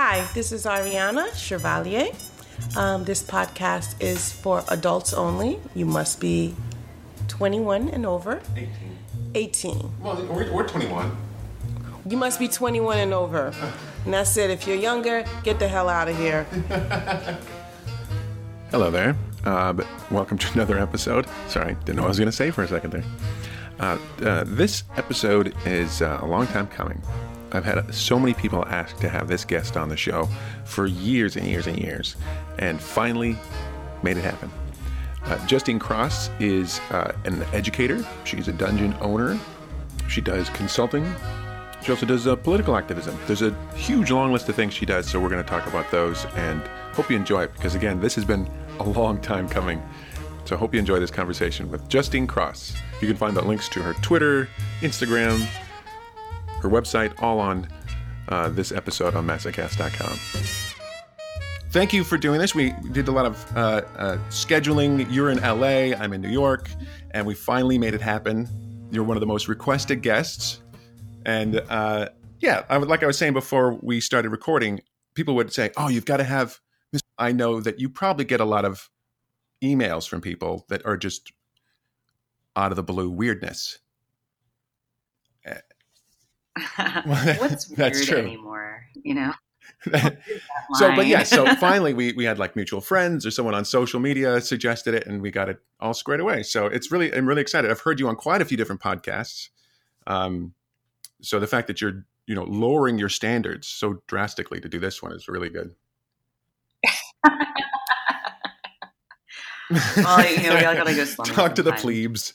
Hi, this is Ariana Chevalier. Um, this podcast is for adults only. You must be 21 and over. 18. 18. Well, we're, we're 21. You must be 21 and over. And that's it. If you're younger, get the hell out of here. Hello there. Uh, but welcome to another episode. Sorry, didn't know what I was going to say for a second there. Uh, uh, this episode is uh, a long time coming. I've had so many people ask to have this guest on the show for years and years and years, and finally made it happen. Uh, Justine Cross is uh, an educator. She's a dungeon owner. She does consulting. She also does uh, political activism. There's a huge long list of things she does, so we're going to talk about those and hope you enjoy it because, again, this has been a long time coming. So I hope you enjoy this conversation with Justine Cross. You can find the links to her Twitter, Instagram, her website, all on uh, this episode on massacast.com. Thank you for doing this. We did a lot of uh, uh, scheduling. You're in LA, I'm in New York, and we finally made it happen. You're one of the most requested guests. And uh, yeah, I would, like I was saying before we started recording, people would say, Oh, you've got to have. I know that you probably get a lot of emails from people that are just out of the blue weirdness. What's weird That's true. anymore? You know. so but yeah so finally we, we had like mutual friends or someone on social media suggested it and we got it all squared away so it's really i'm really excited i've heard you on quite a few different podcasts um, so the fact that you're you know lowering your standards so drastically to do this one is really good Well, you know, we all gotta go talk to the plebes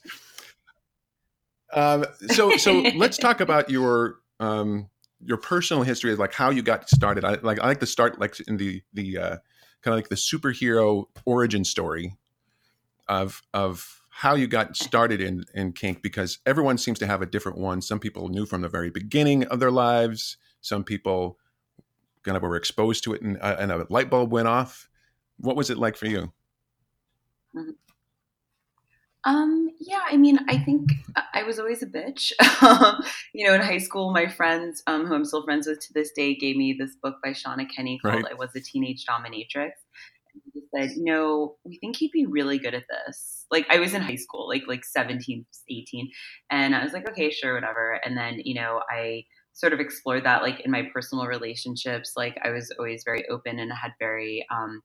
um, so so let's talk about your um, your personal history of like how you got started. I like i like to start like in the the uh, kind of like the superhero origin story of of how you got started in in kink because everyone seems to have a different one. Some people knew from the very beginning of their lives. Some people kind of were exposed to it and, uh, and a light bulb went off. What was it like for you Um, yeah, I mean, I think I- I was always a bitch. you know, in high school, my friends, um, who I'm still friends with to this day, gave me this book by Shawna Kenney called Right. "I Was a Teenage Dominatrix." And he said, "You know, we think he'd be really good at this." Like, I was in high school, like like 17, 18, and I was like, "Okay, sure, whatever." And then, you know, I sort of explored that, like in my personal relationships. Like, I was always very open and had very um,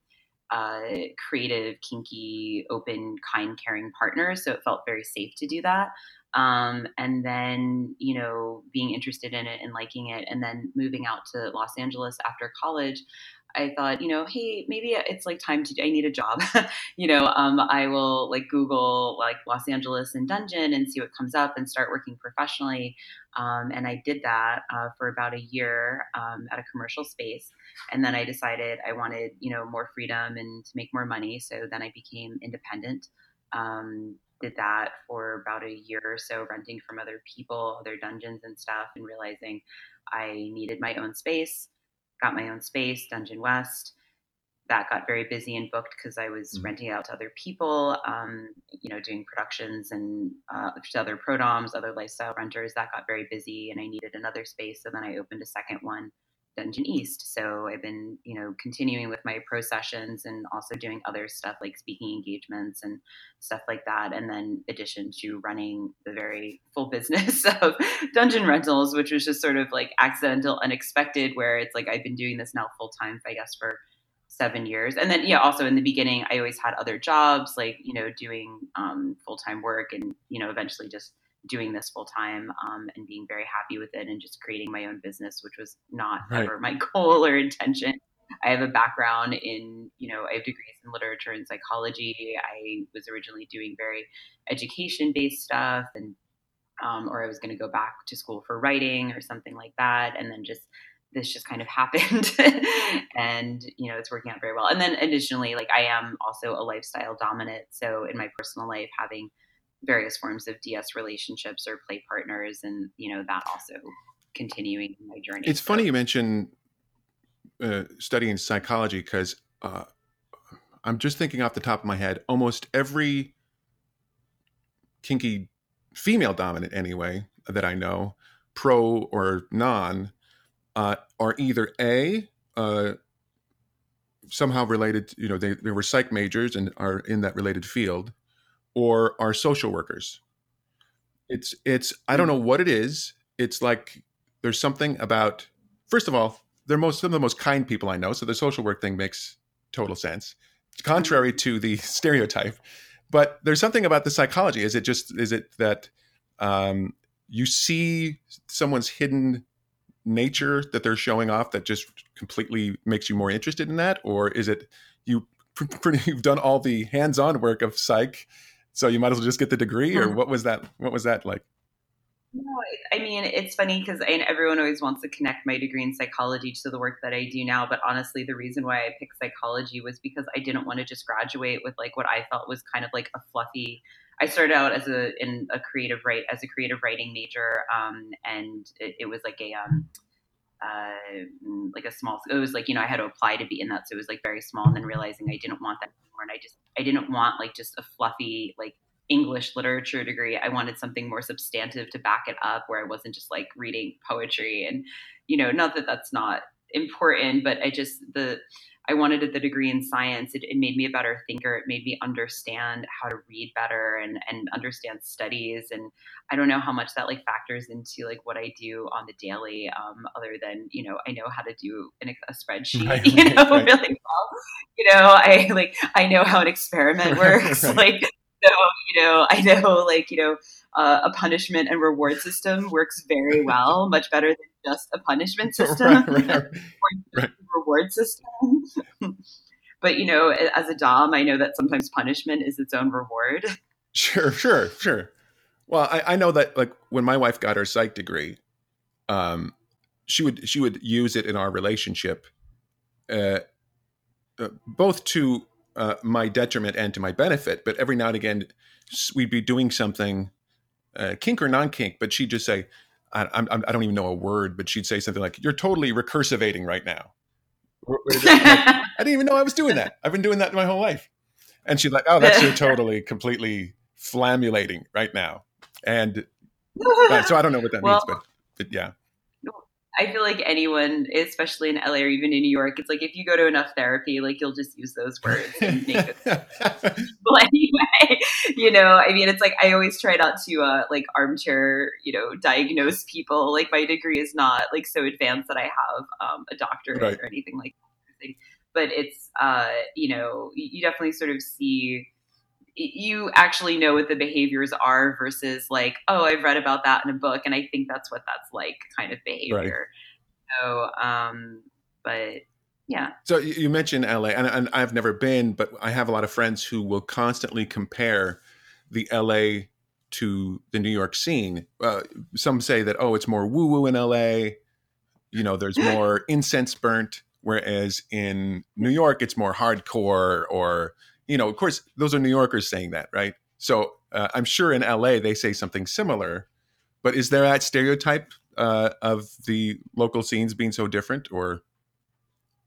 uh, creative, kinky, open, kind, caring partner. So it felt very safe to do that. Um, and then, you know, being interested in it and liking it, and then moving out to Los Angeles after college. I thought, you know, hey, maybe it's like time to. I need a job. you know, um, I will like Google like Los Angeles and dungeon and see what comes up and start working professionally. Um, and I did that uh, for about a year um, at a commercial space and then I decided I wanted you know more freedom and to make more money. So then I became independent. Um, did that for about a year or so, renting from other people, other dungeons and stuff, and realizing I needed my own space. Got my own space, Dungeon West. That got very busy and booked because I was Mhm. renting it out to other people, um, you know, doing productions and uh, to other prodoms, other lifestyle renters. That got very busy, and I needed another space. So then I opened a second one Dungeon East. So I've been, you know, continuing with my pro sessions and also doing other stuff like speaking engagements and stuff like that. And then addition to running the very full business of dungeon rentals, which was just sort of like accidental, unexpected, where it's like I've been doing this now full time, I guess, for seven years. And then, yeah, also in the beginning, I always had other jobs, like, you know, doing um, full time work and, you know, eventually just doing this full time um, and being very happy with it and just creating my own business, which was not Right. ever my goal or intention. I have a background in, you know, I have degrees in literature and psychology. I was originally doing very education based stuff and, um, or I was going to go back to school for writing or something like that. And then just, this just kind of happened and you know it's working out very well and then additionally like i am also a lifestyle dominant so in my personal life having various forms of ds relationships or play partners and you know that also continuing my journey It's So- funny you mention uh, studying psychology because uh, I'm just thinking off the top of my head, almost every kinky female dominant, anyway, that I know, pro or non, uh, are either A, uh, somehow related. You know, they, they were psych majors and are in that related field, or are social workers. It's it's I don't know what it is. It's like there's something about. First of all, they're most some of the most kind people I know, so the social work thing makes total sense. Contrary to the stereotype, but there's something about the psychology. Is it just is it that um, you see someone's hidden nature that they're showing off that just completely makes you more interested in that, or is it you you've done all the hands-on work of psych, so you might as well just get the degree, or what was that? What was that like? No, I mean it's funny because everyone always wants to connect my degree in psychology to the work that I do now. But honestly, the reason why I picked psychology was because I didn't want to just graduate with like what I felt was kind of like a fluffy. I started out as a in a creative write as a creative writing major, um, and it, it, was like a um, uh, like a small. It was like you know I had to apply to be in that, so it was like very small. And then realizing I didn't want that anymore, and I just I didn't want like just a fluffy like English literature degree. I wanted something more substantive to back it up where I wasn't just like reading poetry and you know, not that that's not important, but I just the I wanted the degree in science. It, it, made me a better thinker. It made me understand how to read better and, and understand studies. And I don't know how much that like factors into like what I do on the daily, um, other than, you know, I know how to do an, a spreadsheet, right, you know, right. really well. You know, I like, I know how an experiment works. right. Like, so you know i know like you know uh, a punishment and reward system works very well much better than just a punishment system. right, right, right. reward system. But you know as a dom i know that sometimes punishment is its own reward. Sure sure sure. Well i, I know that like when my wife got her psych degree um she would she would use it in our relationship uh, uh both to uh, my detriment and to my benefit. But every now and again, we'd be doing something, uh, kink or non kink, but she'd just say, I, I, I, don't even know a word, but she'd say something like, You're totally recursivating right now. like, I didn't even know I was doing that. I've been doing that my whole life. And she's like, Oh, that's you're totally, completely flammulating right now. And uh, so I don't know what that well, means, but, but yeah. I feel like anyone, especially in LA or even in New York, it's like if you go to enough therapy, like you'll just use those words and make it. but anyway, you know, I mean, it's like I always try not to uh, like armchair, you know, diagnose people. Like my degree is not like so advanced that I have um, a doctorate right. or anything like that. But it's, uh, you know, you definitely sort of see you actually know what the behaviors are versus like, oh, I've read about that in a book and I think that's what that's like kind of behavior. Right. So, um, but yeah. So you mentioned LA, and, and, I've never been, but I have a lot of friends who will constantly compare the LA to the New York scene. Uh, some say that oh, it's more woo woo in LA. You know, there's more incense burnt, whereas in New York, it's more hardcore or you know, of course, those are New Yorkers saying that, right? So uh, I'm sure in LA they say something similar. But is there that stereotype uh, of the local scenes being so different, or?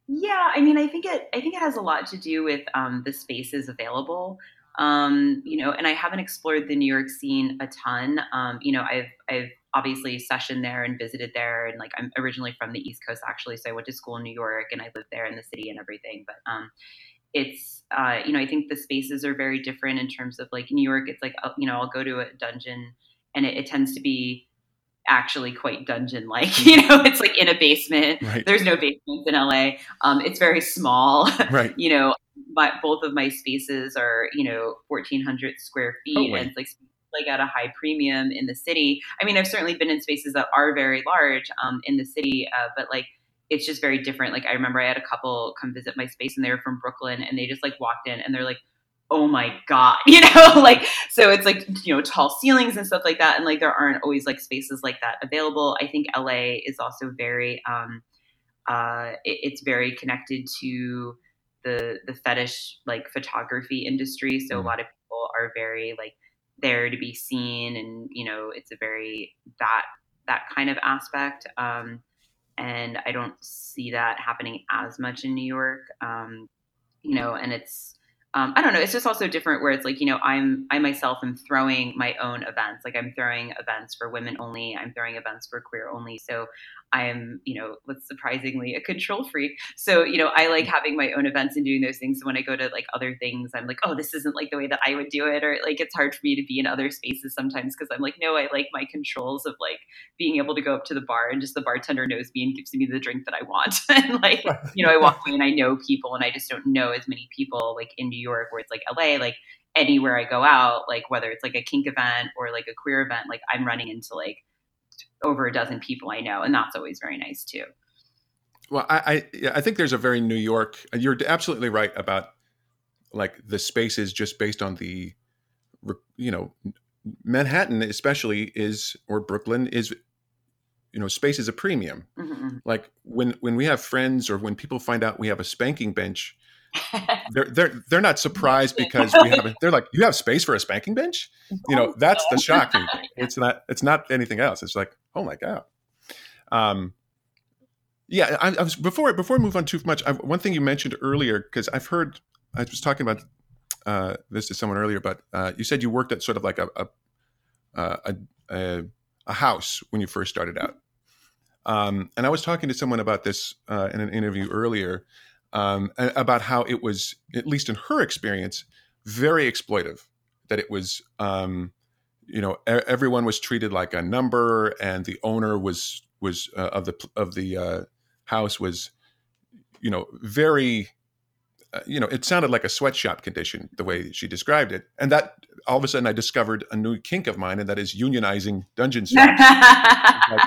Yeah, I mean, I think it. I think it has a lot to do with um, the spaces available. Um, you know, and I haven't explored the New York scene a ton. Um, you know, I've I've obviously sessioned there and visited there, and like I'm originally from the East Coast actually, so I went to school in New York and I lived there in the city and everything. But um, it's uh, you know I think the spaces are very different in terms of like New York. It's like uh, you know I'll go to a dungeon and it, it tends to be actually quite dungeon like you know it's like in a basement. Right. there's no basements in la um, it's very small. Right. You know but both of my spaces are you know 1400 square feet oh, and it's like like at a high premium in the city. I mean i've certainly been in spaces that are very large um, in the city uh, but like it's just very different. Like I remember I had a couple come visit my space and they were from Brooklyn and they just like walked in and they're like, oh my god you know like so it's like you know tall ceilings and stuff like that and like there aren't always like spaces like that available i think la is also very um uh it, it's very connected to the the fetish like photography industry so mm. a lot of people are very like there to be seen and you know it's a very that that kind of aspect um and I don't see that happening as much in New York. Um, you know, and it's um, I don't know. It's just also different where it's like, you know, I'm, I myself am throwing my own events. Like I'm throwing events for women only. I'm throwing events for queer only. So I am, you know, what's surprisingly a control freak. So, you know, I like having my own events and doing those things. So when I go to like other things, I'm like, oh, this isn't like the way that I would do it. Or like it's hard for me to be in other spaces sometimes because I'm like, no, I like my controls of like being able to go up to the bar and just the bartender knows me and gives me the drink that I want. and like, you know, I walk away and I know people and I just don't know as many people like in New York where it's like LA, like anywhere I go out, like whether it's like a kink event or like a queer event, like I'm running into like over a dozen people I know, and that's always very nice too. Well, I I, I think there's a very New York. You're absolutely right about like the spaces just based on the, you know, Manhattan especially is or Brooklyn is, you know, space is a premium. Mm-hmm. Like when when we have friends or when people find out we have a spanking bench, they're they're they're not surprised because we have a, they're like you have space for a spanking bench? You know that's the shocking thing. It's not it's not anything else. It's like oh my god. Um yeah I, I was before before we move on too much I, one thing you mentioned earlier because i've heard i was talking about uh, this to someone earlier but uh, you said you worked at sort of like a a, a, a, a house when you first started out. Um, and i was talking to someone about this uh, in an interview earlier um, about how it was, at least in her experience, very exploitive. That it was, um, you know, everyone was treated like a number, and the owner was was uh, of the of the uh, house was, you know, very. Uh, you know, it sounded like a sweatshop condition the way she described it, and that all of a sudden I discovered a new kink of mine, and that is unionizing dungeon like,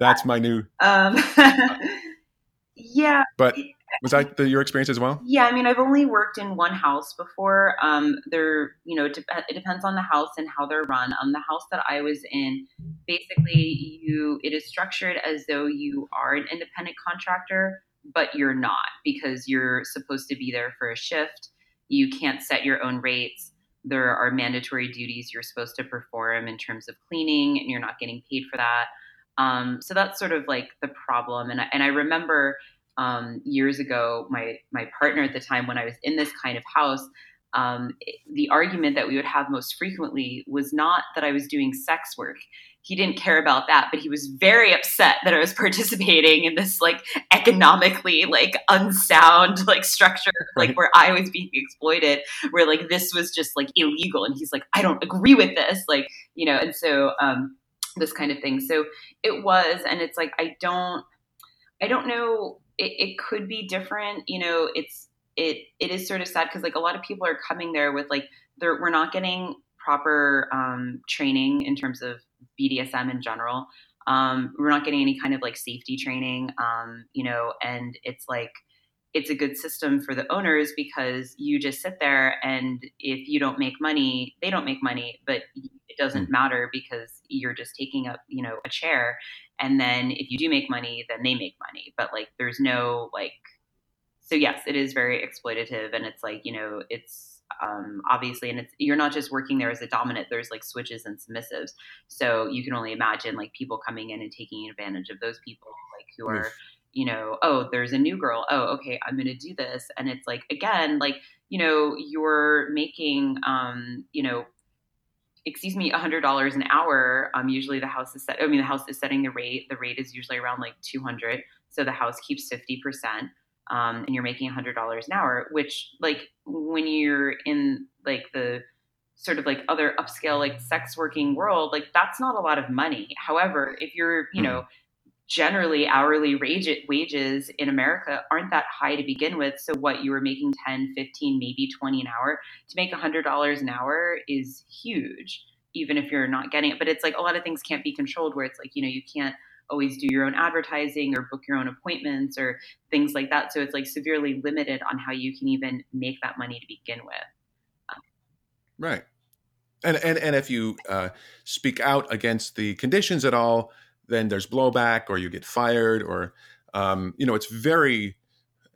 that's my new. Um, yeah, but was that the, your experience as well? Yeah, I mean, I've only worked in one house before. Um, there, you know, it depends on the house and how they're run. Um, the house that I was in, basically, you it is structured as though you are an independent contractor, but you're not because you're supposed to be there for a shift. You can't set your own rates. There are mandatory duties you're supposed to perform in terms of cleaning, and you're not getting paid for that. Um, so that's sort of like the problem. And I, and I remember um, years ago, my my partner at the time, when I was in this kind of house, um, the argument that we would have most frequently was not that I was doing sex work. He didn't care about that, but he was very upset that I was participating in this like economically like unsound like structure, like where I was being exploited, where like this was just like illegal. And he's like, I don't agree with this, like you know. And so um, this kind of thing. So it was, and it's like I don't, I don't know it, it could be different. You know, it's it it is sort of sad because like a lot of people are coming there with like they're we're not getting proper um, training in terms of BDSM in general. Um, we're not getting any kind of like safety training, um, you know, and it's like it's a good system for the owners because you just sit there and if you don't make money, they don't make money, but it doesn't hmm. matter because you're just taking up, you know, a chair. And then if you do make money then they make money. But like there's no like so yes it is very exploitative and it's like you know it's um, obviously and it's you're not just working there as a dominant. There's like switches and submissives. So you can only imagine like people coming in and taking advantage of those people like who are you know oh there's a new girl. Oh okay i'm going to do this. And it's like again like you know you're making um you know excuse me, $100 an hour. Um, usually the house is set, I mean, the house is setting the rate. The rate is usually around like 200. So the house keeps 50%. Um, and you're making $100 an hour, which like when you're in like the sort of like other upscale, like sex working world, like that's not a lot of money. However, if you're, you know, generally hourly wage, wages in America aren't that high to begin with. So what you were making 10, 15, maybe 20 an hour to make $100 an hour is huge, even if you're not getting it. But it's like a lot of things can't be controlled where it's like, you know, you can't always do your own advertising or book your own appointments or things like that. So it's like severely limited on how you can even make that money to begin with. Right. And, and, and if you uh, speak out against the conditions at all, then there's blowback or you get fired or um, you know it's very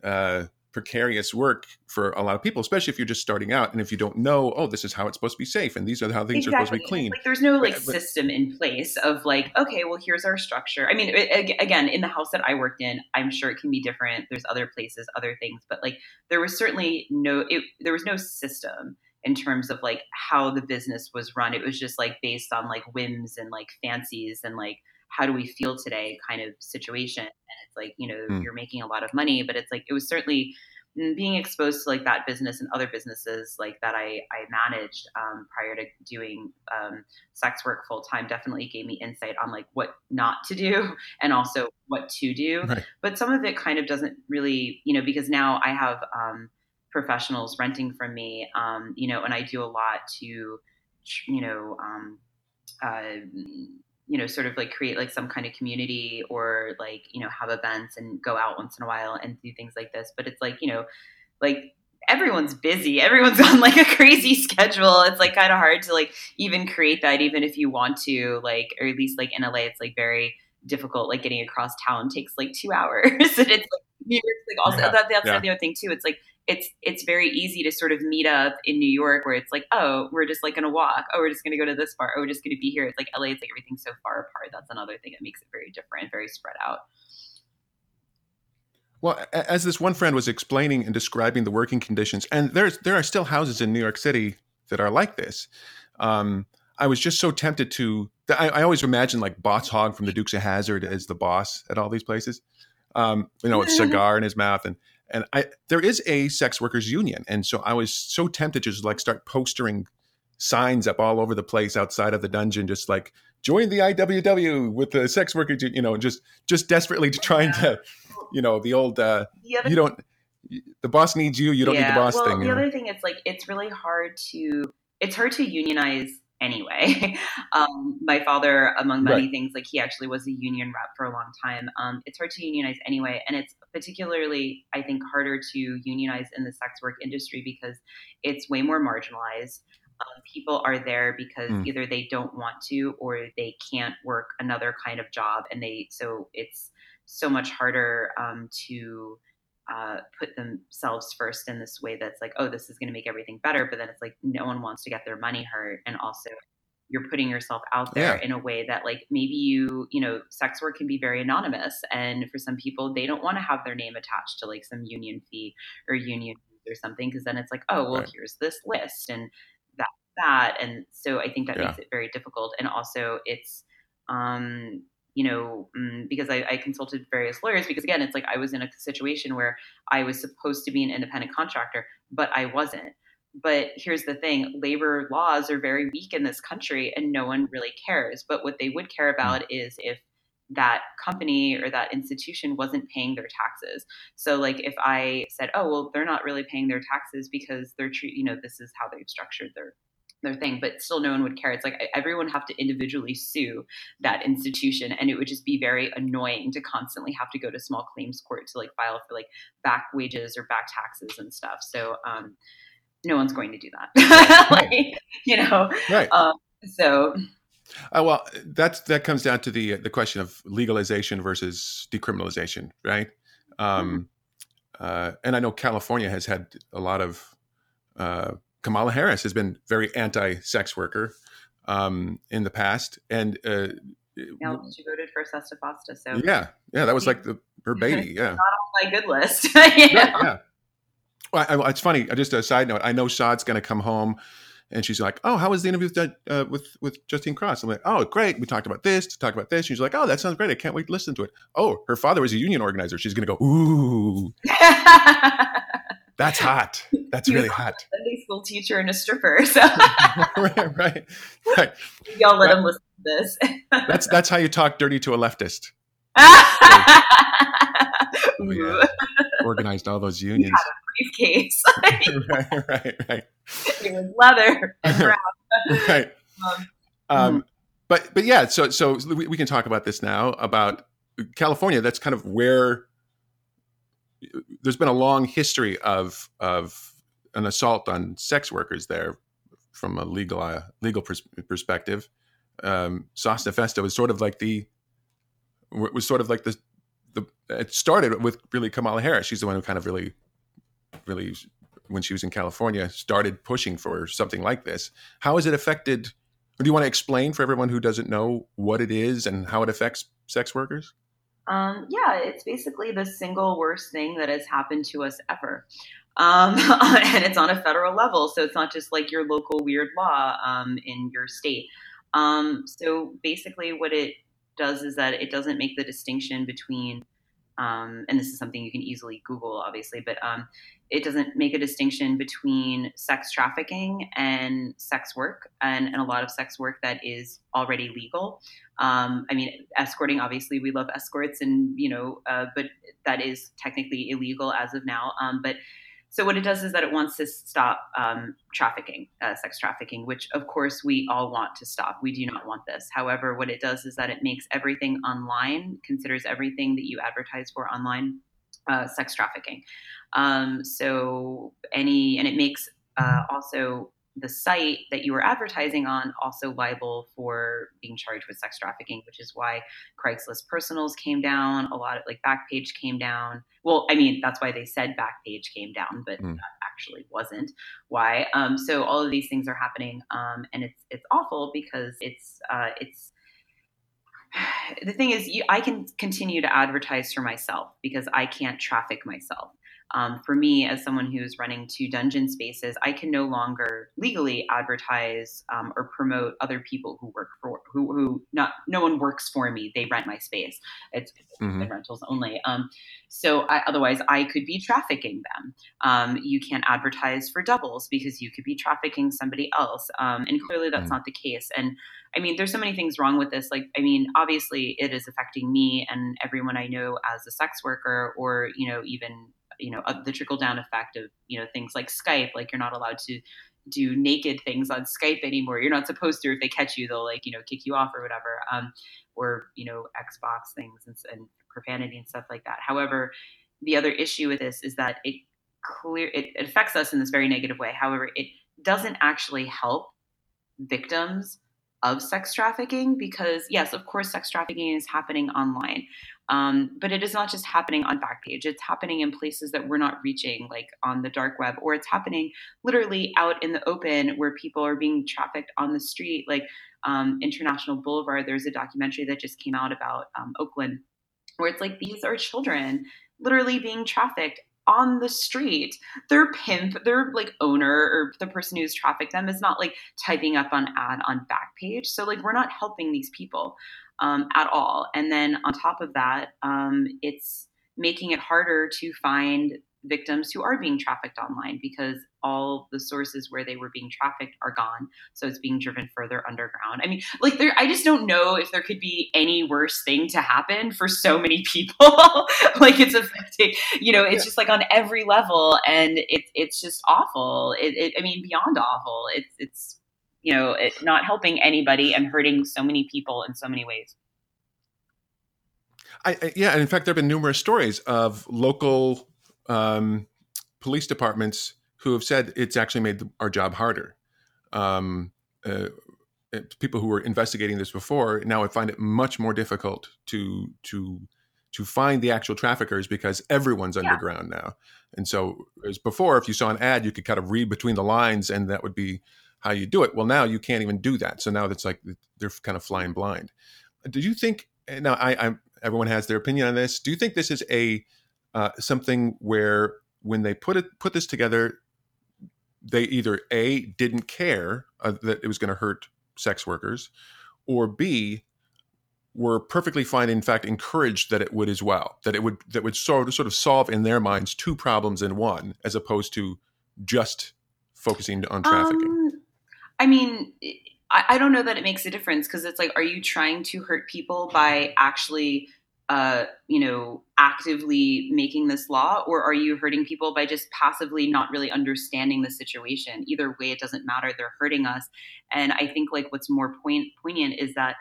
uh, precarious work for a lot of people, especially if you're just starting out and if you don't know, oh, this is how it's supposed to be safe and these are how things exactly. are supposed to be clean. Like there's no like but, system in place of like, okay, well here's our structure. I mean, it, again, in the house that I worked in, I'm sure it can be different. There's other places, other things, but like there was certainly no, it, there was no system in terms of like how the business was run. It was just like based on like whims and like fancies and like how do we feel today kind of situation. And it's like, you know, mm. you're making a lot of money, but it's like, it was certainly mm, being exposed to like that business and other businesses like that I, I managed um, prior to doing um, sex work full time definitely gave me insight on like what not to do and also what to do. Right. But some of it kind of doesn't really, you know, because now I have um, professionals renting from me, um, you know, and I do a lot to, you know, um, uh, you know, sort of like create like some kind of community or like, you know, have events and go out once in a while and do things like this. But it's like, you know, like everyone's busy. Everyone's on like a crazy schedule. It's like kind of hard to like even create that, even if you want to, like, or at least like in LA, it's like very difficult. Like getting across town takes like two hours. and it's like New York's like also yeah. that, that's yeah. the other thing too. It's like it's it's very easy to sort of meet up in New York where it's like, oh, we're just like gonna walk. Oh, we're just gonna go to this bar. Oh, we're just gonna be here. It's like LA. It's like everything's so far apart. That's another thing that makes it very different, very spread out. Well, as this one friend was explaining and describing the working conditions, and there's there are still houses in New York City that are like this. Um, I was just so tempted to. I, I, always imagine like Boss Hogg from the Dukes of Hazzard as the boss at all these places. Um, you know, with cigar in his mouth, and and I there is a sex workers union, and so I was so tempted to just like start postering signs up all over the place outside of the dungeon, just like join the IWW with the sex workers, you know, just just desperately trying to, you know, the old uh, the you don't the boss needs you, you don't yeah. need the boss well, thing. The other thing is like it's really hard to it's hard to unionize anyway. um, my father, among many right. things, like he actually was a union rep for a long time. Um, it's hard to unionize anyway, and it's particularly, I think, harder to unionize in the sex work industry because it's way more marginalized. Um, people are there because mm. either they don't want to or they can't work another kind of job, and they so it's so much harder um, to uh, put themselves first in this way that's like, oh, this is going to make everything better. But then it's like, no one wants to get their money hurt. And also, you're putting yourself out there yeah. in a way that, like, maybe you, you know, sex work can be very anonymous. And for some people, they don't want to have their name attached to like some union fee or union or something. Cause then it's like, oh, well, right. here's this list and that, that. And so I think that yeah. makes it very difficult. And also, it's, um, you know, mm, because I, I, consulted various lawyers, because again, it's like I was in a situation where I was supposed to be an independent contractor, but I wasn't. But here's the thing labor laws are very weak in this country and no one really cares. But what they would care hmm. about is if that company or that institution wasn't paying their taxes. So like if I said, "Oh, well, they're not really paying their taxes because they're treat, you know, this is how they've structured their their thing, but still no one would care. It's like everyone have to individually sue that institution, and it would just be very annoying to constantly have to go to small claims court to like file for like back wages or back taxes and stuff. So um, no one's going to do that, like, you know. Right. Um, so. Uh, well, that's that comes down to the the question of legalization versus decriminalization, right? Um, mm-hmm. uh, and I know California has had a lot of uh, Kamala Harris has been very anti-sex worker um, in the past, and uh, yeah, she voted for SESTA FOSTA. So yeah, yeah, that was like the her baby. Yeah, not on my good list. yeah. yeah. Well, I, it's funny. Just a side note. I know Saad's going to come home, and she's like, "Oh, how was the interview with uh, with with Justine Cross?" I'm like, "Oh, great. We talked about this. Talked about this." She's like, "Oh, that sounds great. I can't wait to listen to it." Oh, her father was a union organizer. She's going to go, "Ooh." That's hot. That's really hot. Sunday school teacher and a stripper. So right, right, right. Y'all let right. him listen to this. that's that's how you talk dirty to a leftist. so, yeah. Organized all those unions. briefcase. right, right, right. It was leather and brown. right. Um, um, hmm. but but yeah, so so we, we can talk about this now about California. That's kind of where there's been a long history of of an assault on sex workers there from a legal uh, legal pers- perspective. Um, FOSTA was sort of like the was sort of like the the it started with really Kamala Harris. She's the one who kind of really really when she was in California started pushing for something like this. How has it affected? Do you want to explain for everyone who doesn't know what it is and how it affects sex workers? Um, yeah, it's basically the single worst thing that has happened to us ever. Um, and it's on a federal level, so it's not just like your local weird law um, in your state. Um, so basically, what it does is that it doesn't make the distinction between um, and this is something you can easily Google, obviously, but um, it doesn't make a distinction between sex trafficking and sex work, and, and a lot of sex work that is already legal. Um, I mean, escorting, obviously, we love escorts, and you know, uh, but that is technically illegal as of now. Um, but so what it does is that it wants to stop um, trafficking, uh, sex trafficking, which of course we all want to stop. We do not want this. However, what it does is that it makes everything online, considers everything that you advertise for online uh, sex trafficking. Um, so any, and it makes uh, also the site that you were advertising on also liable for being charged with sex trafficking, which is why Craigslist personals came down. A lot of like Backpage came down. Well, I mean, that's why they said Backpage came down, but mm. that actually wasn't why. Um, so all of these things are happening, um, and it's it's awful because it's uh, it's the thing is you, i can continue to advertise for myself because i can't traffic myself um, for me, as someone who's running two dungeon spaces, I can no longer legally advertise um, or promote other people who work for who, who not no one works for me. They rent my space. It's mm-hmm. rentals only. Um, so I, otherwise, I could be trafficking them. Um, you can't advertise for doubles because you could be trafficking somebody else, um, and clearly that's mm-hmm. not the case. And I mean, there's so many things wrong with this. Like, I mean, obviously, it is affecting me and everyone I know as a sex worker, or you know, even you know the trickle down effect of you know things like Skype. Like you're not allowed to do naked things on Skype anymore. You're not supposed to. If they catch you, they'll like you know kick you off or whatever. Um, or you know Xbox things and, and profanity and stuff like that. However, the other issue with this is that it clear it, it affects us in this very negative way. However, it doesn't actually help victims of sex trafficking because yes of course sex trafficking is happening online um, but it is not just happening on Backpage. It's happening in places that we're not reaching, like on the dark web, or it's happening literally out in the open where people are being trafficked on the street. Like um, International Boulevard, there's a documentary that just came out about um, Oakland, where it's like these are children literally being trafficked on the street. Their pimp, their like owner or the person who's trafficked them is not like typing up on ad on Backpage. So like we're not helping these people um, at all. And then on top of that, um, it's making it harder to find victims who are being trafficked online because all the sources where they were being trafficked are gone. So it's being driven further underground. I mean like there i just don't know if there could be any worse thing to happen for so many people. Like it's affecting you know it's just like on every level and it's it's just awful. It, it, i mean beyond awful it's it's you know, it, not helping anybody and hurting so many people in so many ways. I, I, yeah, and in fact, there have been numerous stories of local um, police departments who have said it's actually made our job harder. Um, uh, people who were investigating this before now would find it much more difficult to to to find the actual traffickers because everyone's yeah. underground now. And so, as before, if you saw an ad, you could kind of read between the lines, and that would be how you do it. Well, now you can't even do that. So now it's like they're kind of flying blind. Do you think now? I, I everyone has their opinion on this. Do you think this is a uh, something where when they put it put this together, they either a didn't care uh, that it was going to hurt sex workers, or b were perfectly fine. In fact, encouraged that it would as well. That it would that would sort of sort of solve in their minds two problems in one, as opposed to just focusing on trafficking. Um, I mean, I, I don't know that it makes a difference because it's like, are you trying to hurt people by actually, uh, you know, actively making this law, or are you hurting people by just passively not really understanding the situation? Either way, it doesn't matter. They're hurting us, and I think like what's more point, poignant is that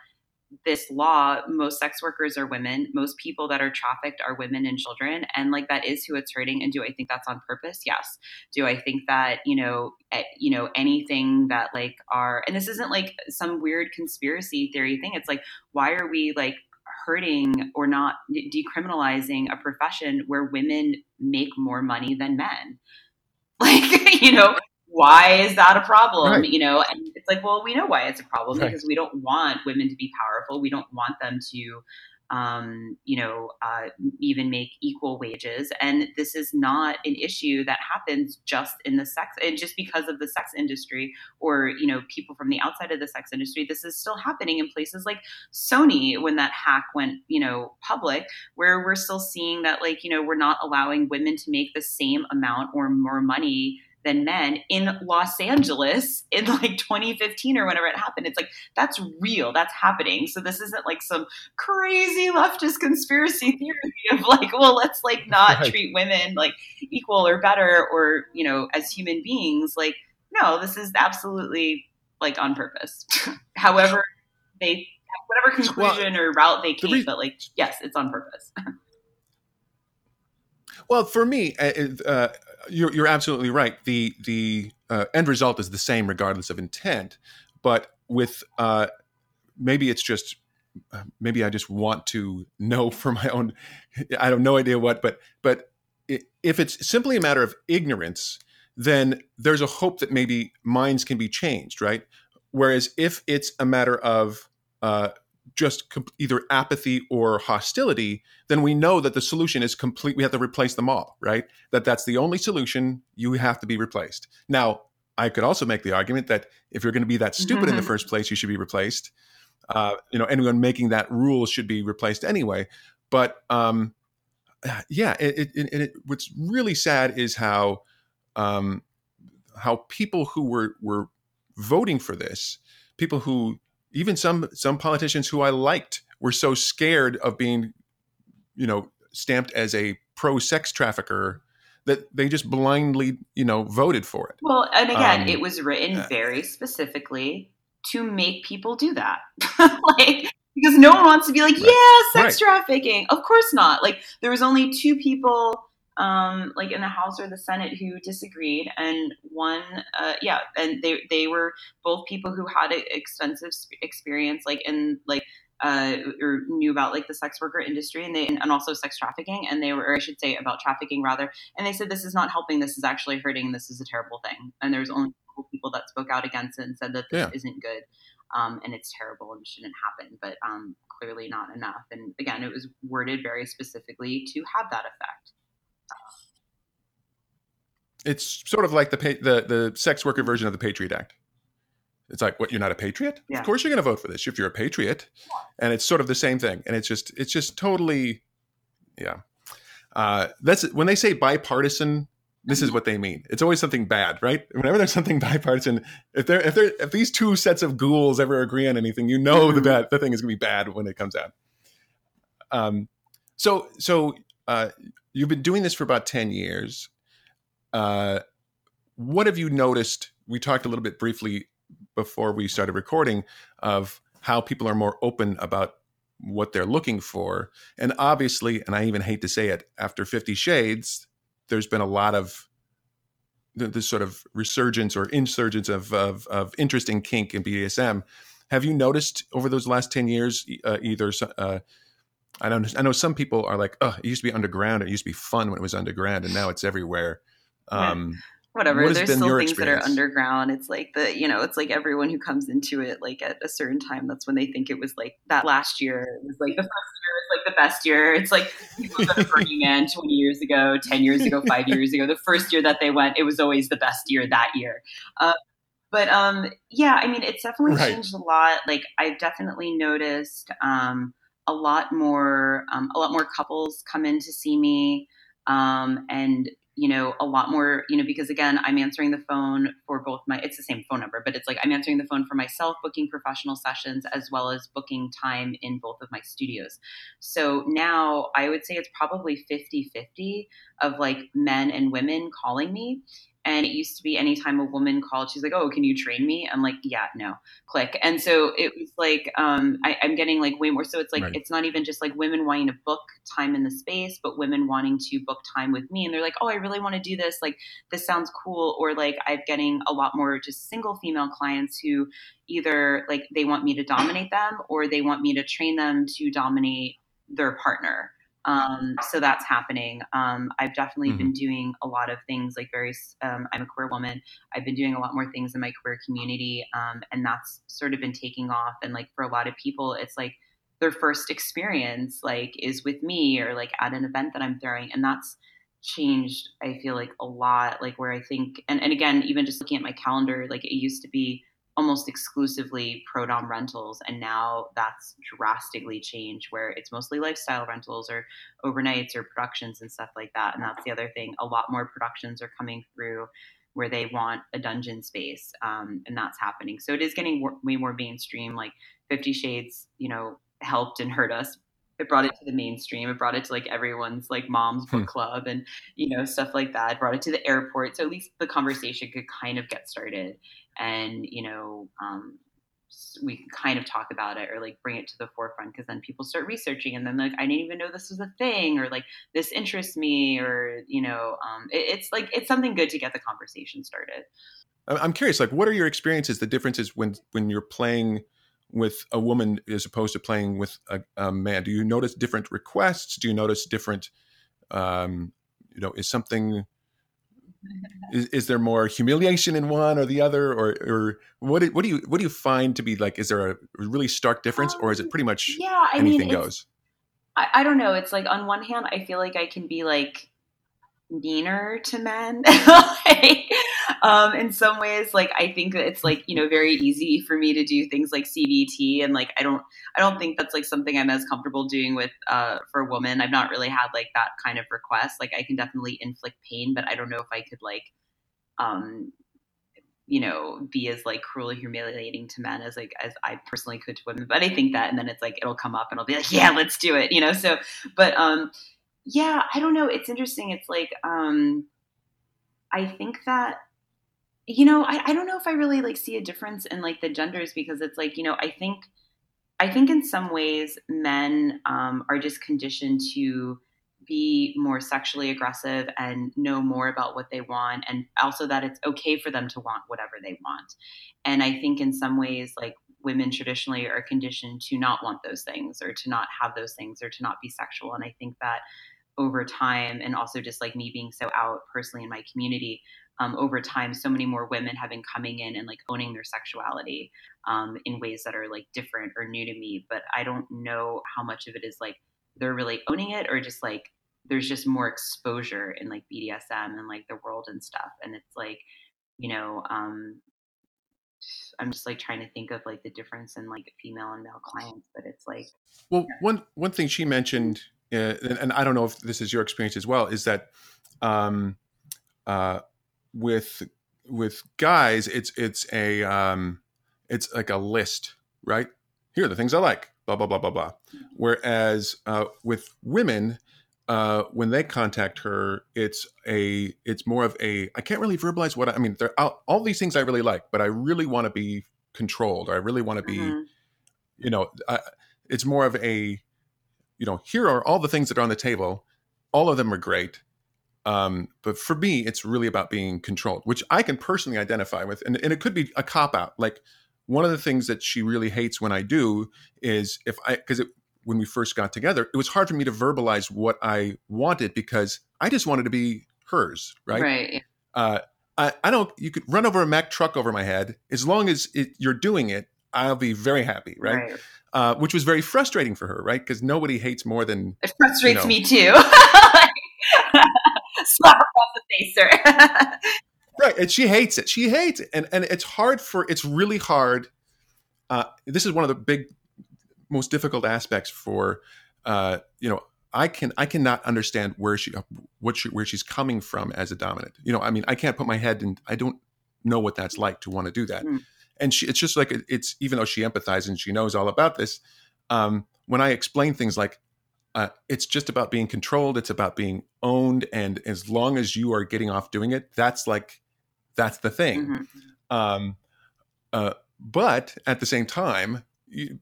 this law, most sex workers are women. Most people that are trafficked are women and children. And like that is who it's hurting. And do I think that's on purpose? Yes. Do I think that, you know, you know, anything that like are, and this isn't like some weird conspiracy theory thing. It's like, why are we like hurting or not decriminalizing a profession where women make more money than men? Like, you know, why is that a problem? Right. You know, and it's like, well, we know why it's a problem Right. because we don't want women to be powerful. We don't want them to, um, you know, uh, even make equal wages. And this is not an issue that happens just in the sex and just because of the sex industry or, you know, people from the outside of the sex industry. This is still happening in places like Sony when that hack went, you know, public, where we're still seeing that, like, you know, we're not allowing women to make the same amount or more money than men in Los Angeles in like 2015 or whenever it happened. It's like that's real, that's happening. So this isn't like some crazy leftist conspiracy theory of like, well, let's like not Right. treat women like equal or better or, you know, as human beings. Like, no, this is absolutely like on purpose. However, they whatever conclusion or route they the came, but like, yes, it's on purpose. Well, for me, uh, uh, you're, you're absolutely right. The the uh, end result is the same regardless of intent, but with uh, maybe it's just uh, maybe I just want to know for my own. I have no idea what, but but if it's simply a matter of ignorance, then there's a hope that maybe minds can be changed, right? Whereas if it's a matter of uh, just com- either apathy or hostility, then we know that the solution is complete. We have to replace them all, right? That that's the only solution. You have to be replaced. Now, I could also make the argument that if you're going to be that stupid in the Mhm. first place, you should be replaced. Uh, you know, anyone making that rule should be replaced anyway. But um, yeah, it, it, it, it, what's really sad is how um, how people who were were voting for this, people who even some some politicians who I liked were so scared of being, you know, stamped as a pro sex trafficker that they just blindly, you know, voted for it. Well, and again, Um, it was written very specifically to make people do that. like because no one wants to be like, Right. yeah, sex Right. trafficking. Of course not. Like there was only two people um like in the house or the senate who disagreed and one uh yeah and they they were both people who had extensive experience like in like uh, or knew about like the sex worker industry and they and also sex trafficking and they were or I should say about trafficking rather and they said this is not helping. This is actually hurting. This is a terrible thing. And there's only people that spoke out against it and said that this Yeah. isn't good um, and it's terrible and shouldn't happen but um, clearly not enough. And again it was worded very specifically to have that effect It's sort of like the pa- the the sex worker version of the Patriot Act. It's like, what? You're not a patriot? Yeah. Of course you're going to vote for this if you're a patriot. And it's sort of the same thing. And it's just it's just totally, yeah. Uh, that's when they say bipartisan. This is what they mean. It's always something bad, right? Whenever there's something bipartisan, if they're if they're if these two sets of ghouls ever agree on anything, you know the Mhm. bad the thing is going to be bad when it comes out. Um, so so uh, you've been doing this for about ten years. Uh, what have you noticed? We talked a little bit briefly before we started recording of how people are more open about what they're looking for. And obviously, and I even hate to say it, after 50 Shades, there's been a lot of this sort of resurgence or insurgence of, of, of interest in kink and BDSM. Have you noticed over those last 10 years, uh, either, uh, I don't. I know some people are like, "Oh, it used to be underground. It used to be fun when it was underground, and now it's everywhere." Um, whatever. What has still things that are underground. It's like the you know it's like everyone who comes into it like at a certain time that's when they think it was like that last year it was like the first year it's like the best year. It's like people that are burning man 20 years ago 10 years ago 5 years ago. The first year that they went it was always the best year that year. Uh, but um yeah i mean it's definitely Right. changed a lot. Like i've definitely noticed um a lot more um, a lot more couples come in to see me um, and you know a lot more you know because again i'm answering the phone for both my it's the same phone number but it's like i'm answering the phone for myself booking professional sessions as well as booking time in both of my studios. So now i would say it's probably 50-50 of like men and women calling me and it used to be anytime a woman called she's like oh can you train me? I'm like yeah no. Click. And so it was like um, I, i'm getting like way more so it's like Right. it's not even just like women wanting to book time in the space but women wanting to book time with me and they're like oh i really want to do this like this sounds cool or like i'm getting a lot more just single female clients who either like they want me to dominate them or they want me to train them to dominate their partner Um, so that's happening. Um, I've definitely Mm-hmm. been doing a lot of things like very, um, I'm a queer woman. I've been doing a lot more things in my queer community. Um, and that's sort of been taking off. And like for a lot of people, it's like their first experience like is with me or like at an event that I'm throwing. And that's changed, I feel like a lot, like where I think, and, and again, even just looking at my calendar, like it used to be almost exclusively pro dom rentals and now that's drastically changed where it's mostly lifestyle rentals or overnights or productions and stuff like that and that's the other thing. A lot more productions are coming through where they want a dungeon space um, and that's happening. So it is getting way more mainstream like 50 shades you know helped and hurt us it brought it to the mainstream it brought it to like everyone's like mom's book Hmm. club and you know stuff like that it brought it to the airport so at least the conversation could kind of get started and you know um, we can kind of talk about it or like bring it to the forefront because then people start researching and then like i didn't even know this was a thing or like this interests me or you know um, it, it's like it's something good to get the conversation started I'm curious, like, what are your experiences? The differences when when you're playing with a woman as opposed to playing with a, a man. Do you notice different requests? Do you notice different? Um, you know, is something is, is there more humiliation in one or the other, or or what do, what do you what do you find to be like? Is there a really stark difference, or is it pretty much yeah i anything mean goes? I, I don't know it's like on one hand i feel like i can be like meaner to men. Like, um in some ways like i think that it's like you know very easy for me to do things like cbt and like i don't i don't think that's like something i'm as comfortable doing with uh for a woman. I've not really had like that kind of request. Like i can definitely inflict pain but i don't know if i could like um you know be as like cruelly humiliating to men as like as i personally could to women. But i think that and then it's like it'll come up and i'll be like yeah let's do it you know? So but um yeah i don't know it's interesting it's like um i think that you know I, I don't know if i really like see a difference in like the genders because it's like you know i think i think in some ways men um, are just conditioned to be more sexually aggressive and know more about what they want and also that it's okay for them to want whatever they want. And i think in some ways like women traditionally are conditioned to not want those things or to not have those things or to not be sexual and i think that over time and also just like me being so out personally in my community um, over time so many more women have been coming in and like owning their sexuality um, in ways that are like different or new to me but i don't know how much of it is like they're really owning it or just like there's just more exposure in like bdsm and like the world and stuff and it's like you know um i'm just like trying to think of like the difference in like female and male clients but it's like Well, one one thing she mentioned, uh, and, and I don't know if this is your experience as well, is that um, uh, with with guys, it's it's a um, it's like a list, right? Here are the things I like, blah blah blah blah blah. Whereas uh, with women, uh, when they contact her, it's a it's more of a I can't really verbalize what I, I mean. There all, all these things I really like, but I really want to be controlled, or I really want to be mhm. you know, I, it's more of a, you know, here are all the things that are on the table. All of them are great. Um, but for me, it's really about being controlled, which I can personally identify with. And, and it could be a cop out. Like one of the things that she really hates when I do is if I, because when we first got together, it was hard for me to verbalize what I wanted because I just wanted to be hers, right? right uh, I, I don't. You could run over a Mack truck over my head as long as it, you're doing it. I'll be very happy, right? right Uh, which was very frustrating for her, right? Because nobody hates more than it frustrates know. me too slap across the face sir right. And she hates it. She hates it, and and it's hard for. It's really hard. Uh, this is one of the big, most difficult aspects for. Uh, you know, I can I cannot understand where she what she where she's coming from as a dominant. You know, I mean, I can't put my head in. I don't know what that's like to want to do that. Hmm. And she, it's just like it- it's even though she empathizes and she knows all about this. Um, when I explain things like uh, it's just about being controlled, it's about being owned, and as long as you are getting off doing it, that's like that's the thing. Mhm. Um, uh, but at the same time,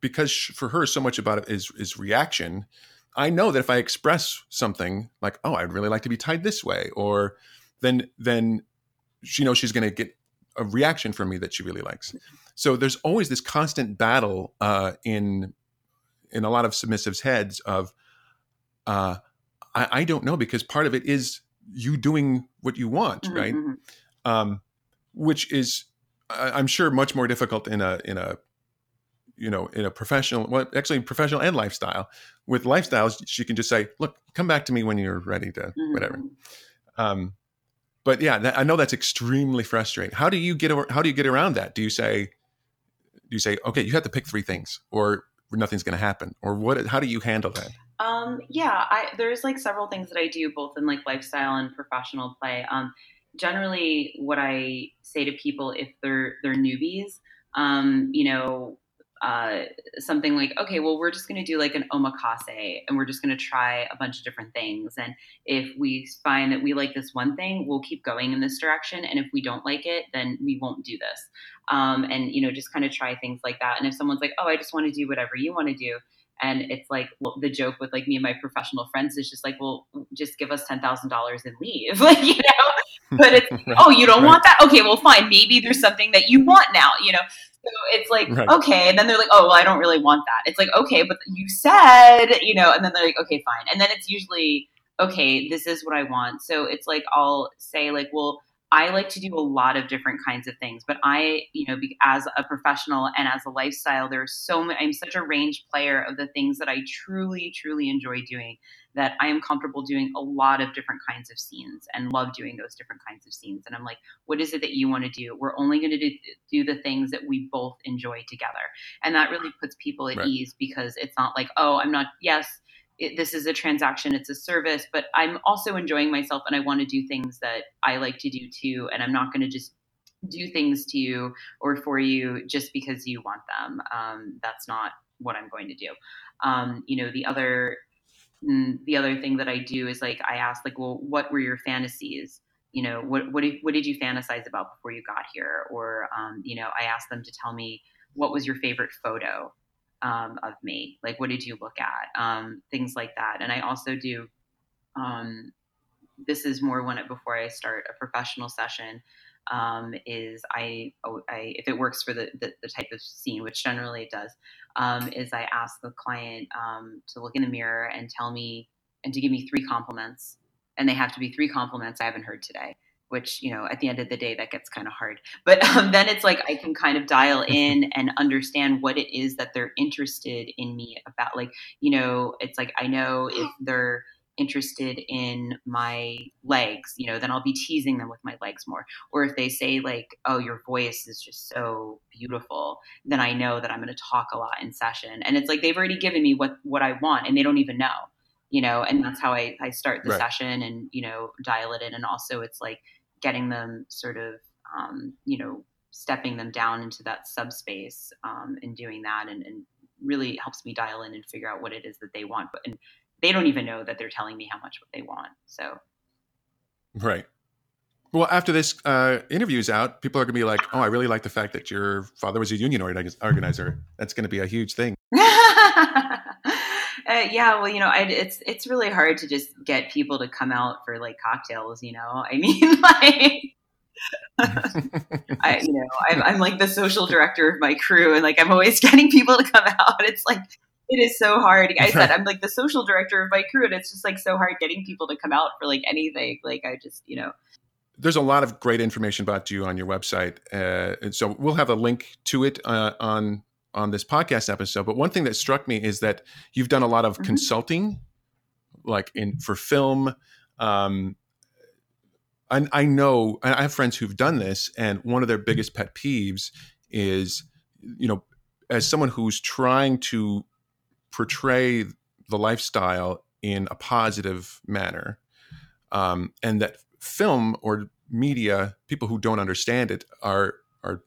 because for her, so much about it is is reaction. I know that if I express something like, "Oh, I'd really like to be tied this way," or then then she knows she's going to get a reaction from me that she really likes. So there's always this constant battle uh, in in a lot of submissives' heads of, uh, I, I don't know because part of it is you doing what you want, Mhm, right? mhm. Um, which is, I- I'm sure, much more difficult in a in a you know in a professional well actually professional and lifestyle with lifestyles she can just say look come back to me when you're ready to Mhm, whatever mhm. um but yeah that, i know that's extremely frustrating. How do you get how do you get around that? Do you say do you say okay you have to pick three things or nothing's going to happen or what how do you handle that? Um, yeah, I, there's like several things that I do both in like lifestyle and professional play. Um, generally, what I say to people if they're they're newbies, um, you know, uh, something like, okay, well, we're just going to do like an omakase, and we're just going to try a bunch of different things. And if we find that we like this one thing, we'll keep going in this direction. And if we don't like it, then we won't do this. Um, and you know, just kind of try things like that. And if someone's like, oh, I just want to do whatever you want to do, and it's like well, the joke with like me and my professional friends is just like, well, just give us ten thousand dollars and leave, like you know. But it's Right. oh, you don't Right. want that? Okay, well, fine. Maybe there's something that you want now, you know. So it's like Right. okay, and then they're like, oh, well, I don't really want that. It's like okay, but you said, you know, and then they're like, okay, fine, and then it's usually okay, this is what I want. So it's like I'll say like, well. I like to do a lot of different kinds of things, but I, you know, be, as a professional and as a lifestyle, there's so many. I'm such a range player of the things that I truly, truly enjoy doing that I am comfortable doing a lot of different kinds of scenes and love doing those different kinds of scenes. And I'm like, what is it that you want to do? We're only going to do, do the things that we both enjoy together, and that really puts people at Right. ease because it's not like, oh, I'm not. Yes, it, this is a transaction, it's a service, but I'm also enjoying myself and I want to do things that I like to do too. And I'm not going to just do things to you or for you just because you want them. Um, that's not what I'm going to do. Um, you know, the other mm, the other thing that I do is like I ask like, well, what were your fantasies? You know, what what did, what did you fantasize about before you got here? Or um, you know, I ask them to tell me what was your favorite photo um, of me? Like, what did you look at? Um, things like that. And I also do. Um, this is more when it before I start a professional session. Um, is I, oh, I if it works for the, the, the type of scene, which generally it does, um, is I ask the client um, to look in the mirror and tell me and to give me three compliments, and they have to be three compliments I haven't heard today. Which you know, at the end of the day, that gets kind of hard. But um, then it's like I can kind of dial in and understand what it is that they're interested in me about. Like you know, it's like I know if they're interested in my legs, you know, then I'll be teasing them with my legs more. Or if they say like, "Oh, your voice is just so beautiful," then I know that I'm going to talk a lot in session. And it's like they've already given me what what I want, and they don't even know, you know. And that's how I I start the Right. session and you know dial it in. And also, it's like getting them sort of um, you know stepping them down into that subspace um, and doing that, and, and really helps me dial in and figure out what it is that they want. But and they don't even know that they're telling me how much what they want. So Right. Well, after this uh, interview is out, people are going to be like, "Oh, I really like the fact that your father was a union organizer. That's going to be a huge thing." uh, yeah, well, you know, I, it's it's really hard to just get people to come out for like cocktails. You know, I mean, like. I, you know, I'm, I'm like the social director of my crew, and like I'm always getting people to come out. It's like it is so hard. I said I'm like the social director of my crew, and it's just like so hard getting people to come out for like anything. Like I just, you know, There's a lot of great information about you on your website, uh, and so we'll have a link to it uh, on on this podcast episode. But one thing that struck me is that you've done a lot of Mhm. consulting, like in for film. Um, I, I know I have friends who've done this, and one of their biggest pet peeves is, you know, as someone who's trying to portray the lifestyle in a positive manner, um, and that film or media, people who don't understand it are are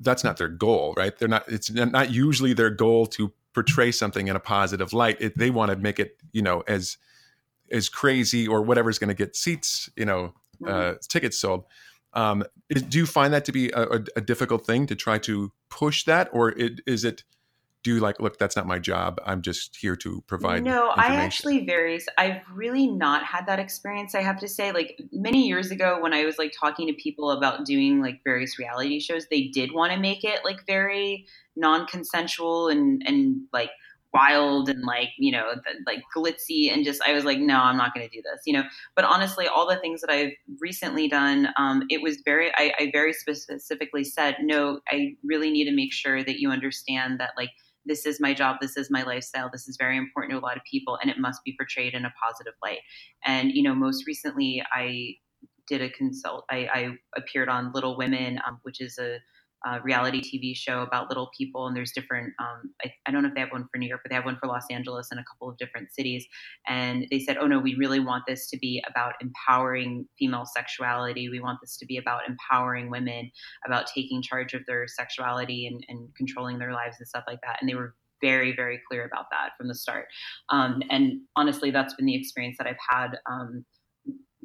that's not their goal, right? They're not. It's not usually their goal to portray something in a positive light. It, they want to make it, you know, as as crazy or whatever's going to get seats, you know, uh, tickets sold. Um, is, do you find that to be a, a, a difficult thing to try to push that, or it, is it? You like, look, that's not my job. I'm just here to provide. No, I actually varies. I've really not had that experience. I have to say, like many years ago, when I was like talking to people about doing like various reality shows, they did want to make it like very non-consensual and and like wild and like you know the, like glitzy and just i was like no i'm not going to do this you know but honestly all the things that i've recently done um, it was very I, I very specifically said no i really need to make sure that you understand that like this is my job this is my lifestyle this is very important to a lot of people and it must be portrayed in a positive light. And you know most recently i did a consult i, I appeared on little women um, which is a uh, reality TV show about little people, and there's different. Um, I, I, don't know if they have one for New York, but they have one for Los Angeles and a couple of different cities. And they said, "Oh no, we really want this to be about empowering female sexuality. We want this to be about empowering women, about taking charge of their sexuality and, and controlling their lives and stuff like that." And they were very, very clear about that from the start. Um, and honestly, that's been the experience that I've had. Um,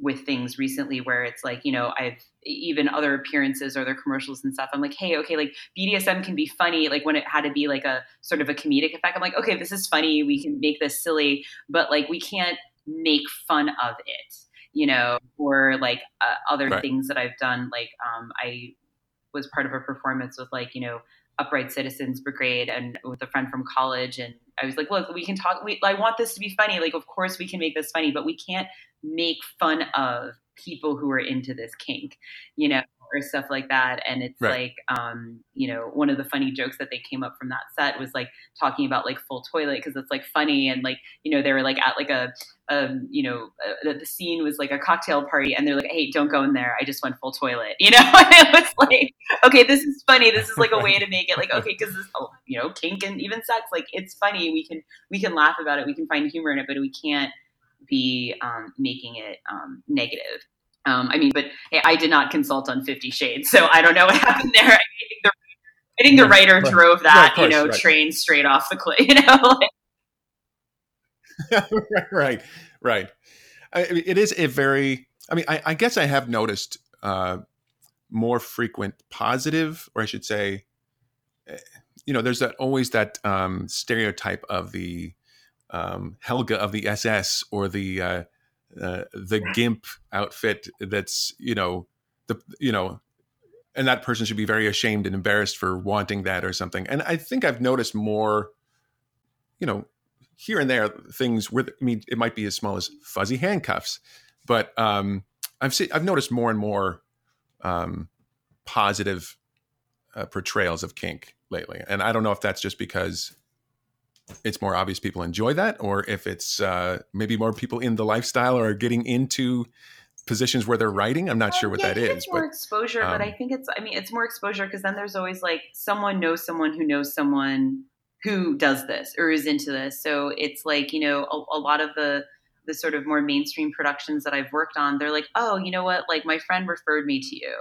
with things recently where it's like you know i've even other appearances or other commercials and stuff i'm like hey okay like bdsm can be funny like when it had to be like a sort of a comedic effect i'm like okay this is funny we can make this silly but like we can't make fun of it you know or like uh, other right. things that i've done like um, i was part of a performance with like you know upright citizens brigade and with a friend from college and i was like look we can talk we, i want this to be funny like of course we can make this funny but we can't make fun of people who are into this kink, you know, or stuff like that. And it's right. like, um, you know, one of the funny jokes that they came up from that set was like talking about like full toilet because it's like funny and like, you know, they were like at like a, um, you know, uh, the scene was like a cocktail party and they're like, hey, don't go in there. I just went full toilet, you know? and it was like, okay, this is funny. This is like a way to make it like, okay, because this, oh, you know, kink and even sex, like it's funny. We can, we can laugh about it. We can find humor in it, but we can't be um, making it um, negative. Um, I mean, but hey, I did not consult on Fifty Shades, so I don't know what happened there. I think the, I think the writer right. drove that, course, you know, right. train straight off the cliff. You know, right, right. I, it is a very. I mean, I, I guess I have noticed uh, more frequent positive, or I should say, eh, you know, there's that always that um, stereotype of the um, Helga of the SS or the uh, uh, the gimp outfit that's you know the you know and that person should be very ashamed and embarrassed for wanting that or something. And i think i've noticed more you know here and there things where i mean it might be as small as fuzzy handcuffs but um i've seen i've noticed more and more um positive uh, portrayals of kink lately. And i don't know if that's just because it's more obvious people enjoy that, or if it's uh, maybe more people in the lifestyle are getting into positions where they're writing. I'm not um, sure what that is. more but, exposure, um, but I um, think it's. I mean, it's more exposure because then there's always like someone knows someone who knows someone who does this or is into this. So it's like you know a, a lot of the the sort of more mainstream productions that I've worked on. They're like, oh, you know what? Like my friend referred me to you,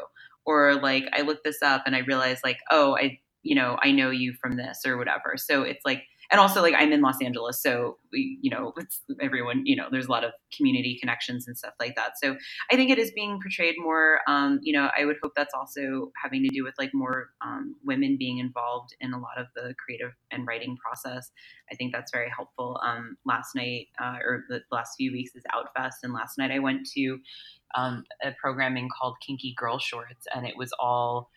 or like I looked this up and I realized like, oh, I you know I know you from this or whatever. So it's like and also like I'm in Los Angeles, so we, you know, everyone, you know, there's a lot of community connections and stuff like that. So I think it is being portrayed more. Um, you know, I would hope that's also having to do with like more um, women being involved in a lot of the creative and writing process. I think that's very helpful. Um, last night uh, or the last few weeks is Outfest, and last night I went to um, a programming called Kinky Girl Shorts, and it was all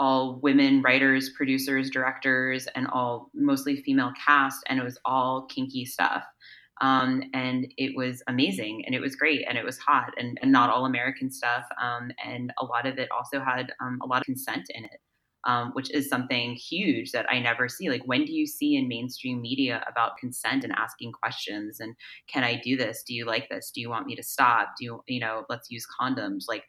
all women writers, producers, directors, and all mostly female cast, and it was all kinky stuff. Um, and it was amazing and it was great and it was hot and, and not all American stuff. Um, and a lot of it also had um, a lot of consent in it, um, which is something huge that I never see. Like, when do you see in mainstream media about consent and asking questions? And can I do this? Do you like this? Do you want me to stop? Do you, you know, let's use condoms? Like,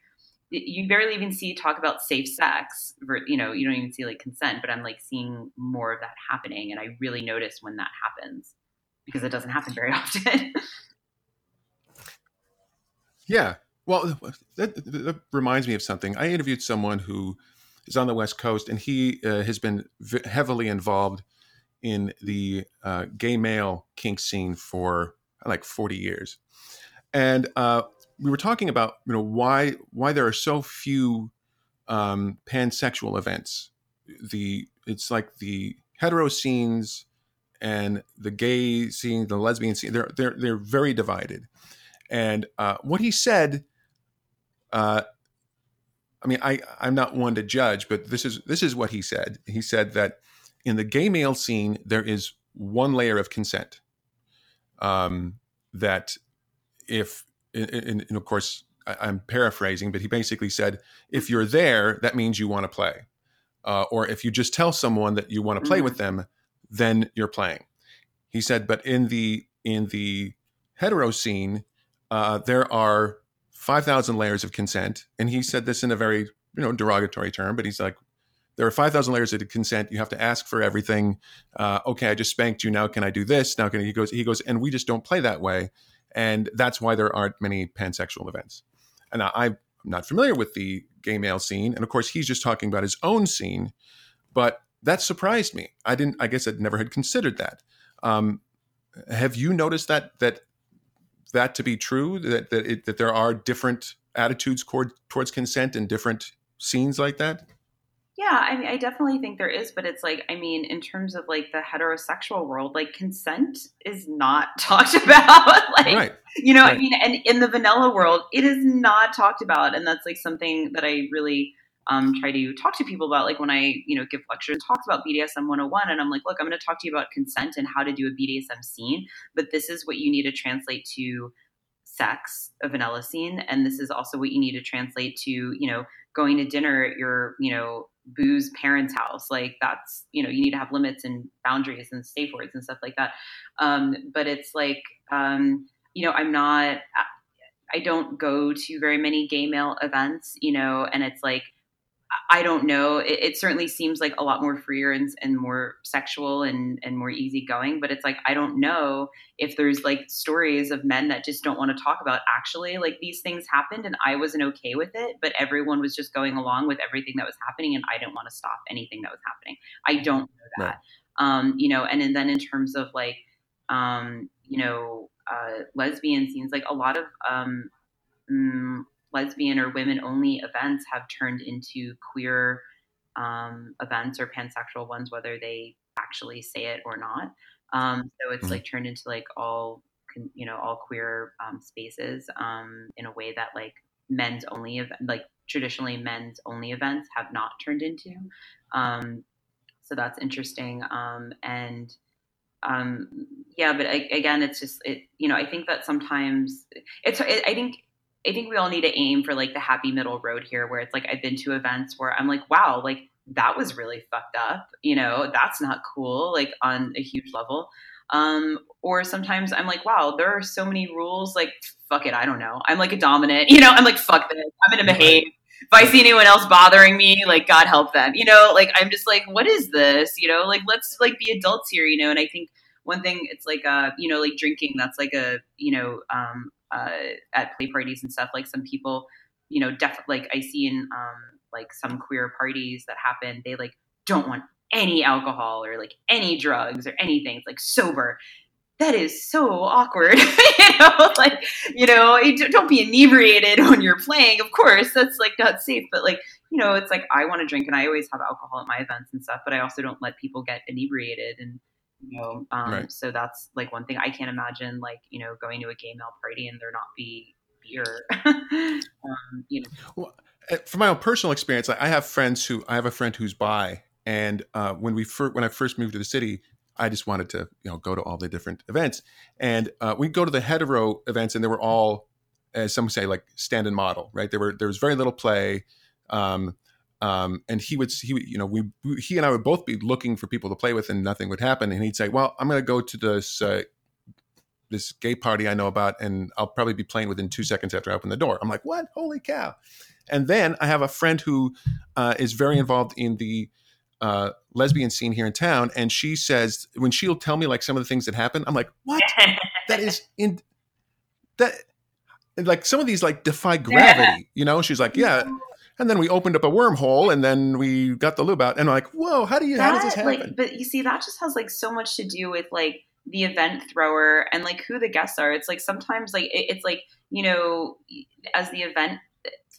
you barely even see talk about safe sex you know you don't even see like consent but i'm like seeing more of that happening and i really notice when that happens because it doesn't happen very often. Yeah. Well that, that, reminds me of something. I interviewed someone who is on the west coast and he uh, has been v- heavily involved in the uh, gay male kink scene for like 40 years. And uh, we were talking about you know why why there are so few um, pansexual events. The it's like the hetero scenes and the gay scene, the lesbian scene. They're they're they're very divided. And uh, what he said, uh, I mean, I I'm not one to judge, but this is this is what he said. He said that in the gay male scene there is one layer of consent. Um, that if, and, and of course, I, am paraphrasing, but he basically said, if you're there, that means you want to play. Uh, or if you just tell someone that you want to play mm-hmm. with them, then you're playing. He said, but in the in the hetero scene, uh, there are five thousand layers of consent, and he said this in a very you know derogatory term, but he's like, there are 5,000 layers of consent. You have to ask for everything. Uh, okay, I just spanked you. Now can I do this? Now can I? he goes, he goes, and we just don't play that way. And that's why there aren't many pansexual events. And I, I'm not familiar with the gay male scene. And of course, he's just talking about his own scene. But that surprised me. I didn't, I guess I'd never had considered that. Um, have you noticed that, that, that to be true, that, that, it, that there are different attitudes toward, towards consent in different scenes like that? Yeah, I mean, I definitely think there is, but it's like, I mean, in terms of like the heterosexual world, like consent is not talked about. like, right. you know, right. I mean, and in the vanilla world, it is not talked about, and that's like something that I really um, try to talk to people about. Like when I, you know, give lectures, and talks about BDSM 101, and I'm like, look, I'm going to talk to you about consent and how to do a BDSM scene, but this is what you need to translate to sex, a vanilla scene, and this is also what you need to translate to, you know, going to dinner at your, you know, booze parents' house. Like that's, you know, you need to have limits and boundaries and safe words and stuff like that. Um, but it's like, um, you know, I'm not, I don't go to very many gay male events, you know, and it's like, I don't know. It, it, certainly seems like a lot more freer and, and more sexual and, and more easygoing, but it's like, I don't know if there's like stories of men that just don't want to talk about actually like these things happened and I wasn't okay with it, but everyone was just going along with everything that was happening and I didn't want to stop anything that was happening. I don't know that. Right. Um, you know, and, and then in terms of like, um, you know, uh, lesbian scenes, like a lot of, um, mm, lesbian or women only events have turned into queer um, events or pansexual ones, whether they actually say it or not. Um, so it's mm-hmm. like turned into like all you know all queer um, spaces um, in a way that like men's only event like traditionally men's only events have not turned into. Um, so that's interesting. Um, and um, yeah, but I, again, it's just it. You know, I think that sometimes it's. It, I think I think we all need to aim for like the happy middle road here where it's like I've been to events where I'm like, wow, like that was really fucked up. You know, that's not cool, like on a huge level. Um, or sometimes I'm like, wow, there are so many rules. Like, fuck it, I don't know. I'm like a dominant, you know, I'm like, fuck this. I'm gonna behave. If I see anyone else bothering me, like God help them. You know, like I'm just like, what is this? You know, like let's like be adults here, you know, and I think one thing it's like uh, you know, like drinking, that's like a, you know, um, uh, at play parties and stuff. Like some people, you know, definitely like I see in um, like some queer parties that happen, they like don't want any alcohol or like any drugs or anything. It's like sober. That is so awkward. you know, like, you know, don't be inebriated when you're playing. Of course, that's like not safe, but like, you know, it's like I want to drink and I always have alcohol at my events and stuff, but I also don't let people get inebriated and you know um, right. so that's like one thing i can't imagine like you know going to a gay male party and there not be beer. Um, you know. Well, eh, from my own personal experience i have friends who i have a friend who's bi and uh, when we first when i first moved to the city i just wanted to you know go to all the different events. And uh, we go to the hetero events and they were all as some say like stand and model right? There were there was very little play um, um, and he would, he, you know, we, he and I would both be looking for people to play with, and nothing would happen. And he'd say, "Well, I'm going to go to this uh, this gay party I know about, and I'll probably be playing within two seconds after I open the door." I'm like, "What? Holy cow!" And then I have a friend who uh, is very involved in the uh, lesbian scene here in town, and she says when she'll tell me like some of the things that happen, I'm like, "What? that is in that." Like some of these like defy gravity, you know. She's like, "Yeah." And then we opened up a wormhole and then we got the lube out. And I'm like whoa how do you that, how does this happen like, but you see that just has like so much to do with like the event thrower and like who the guests are. It's like sometimes like it, it's like you know as the event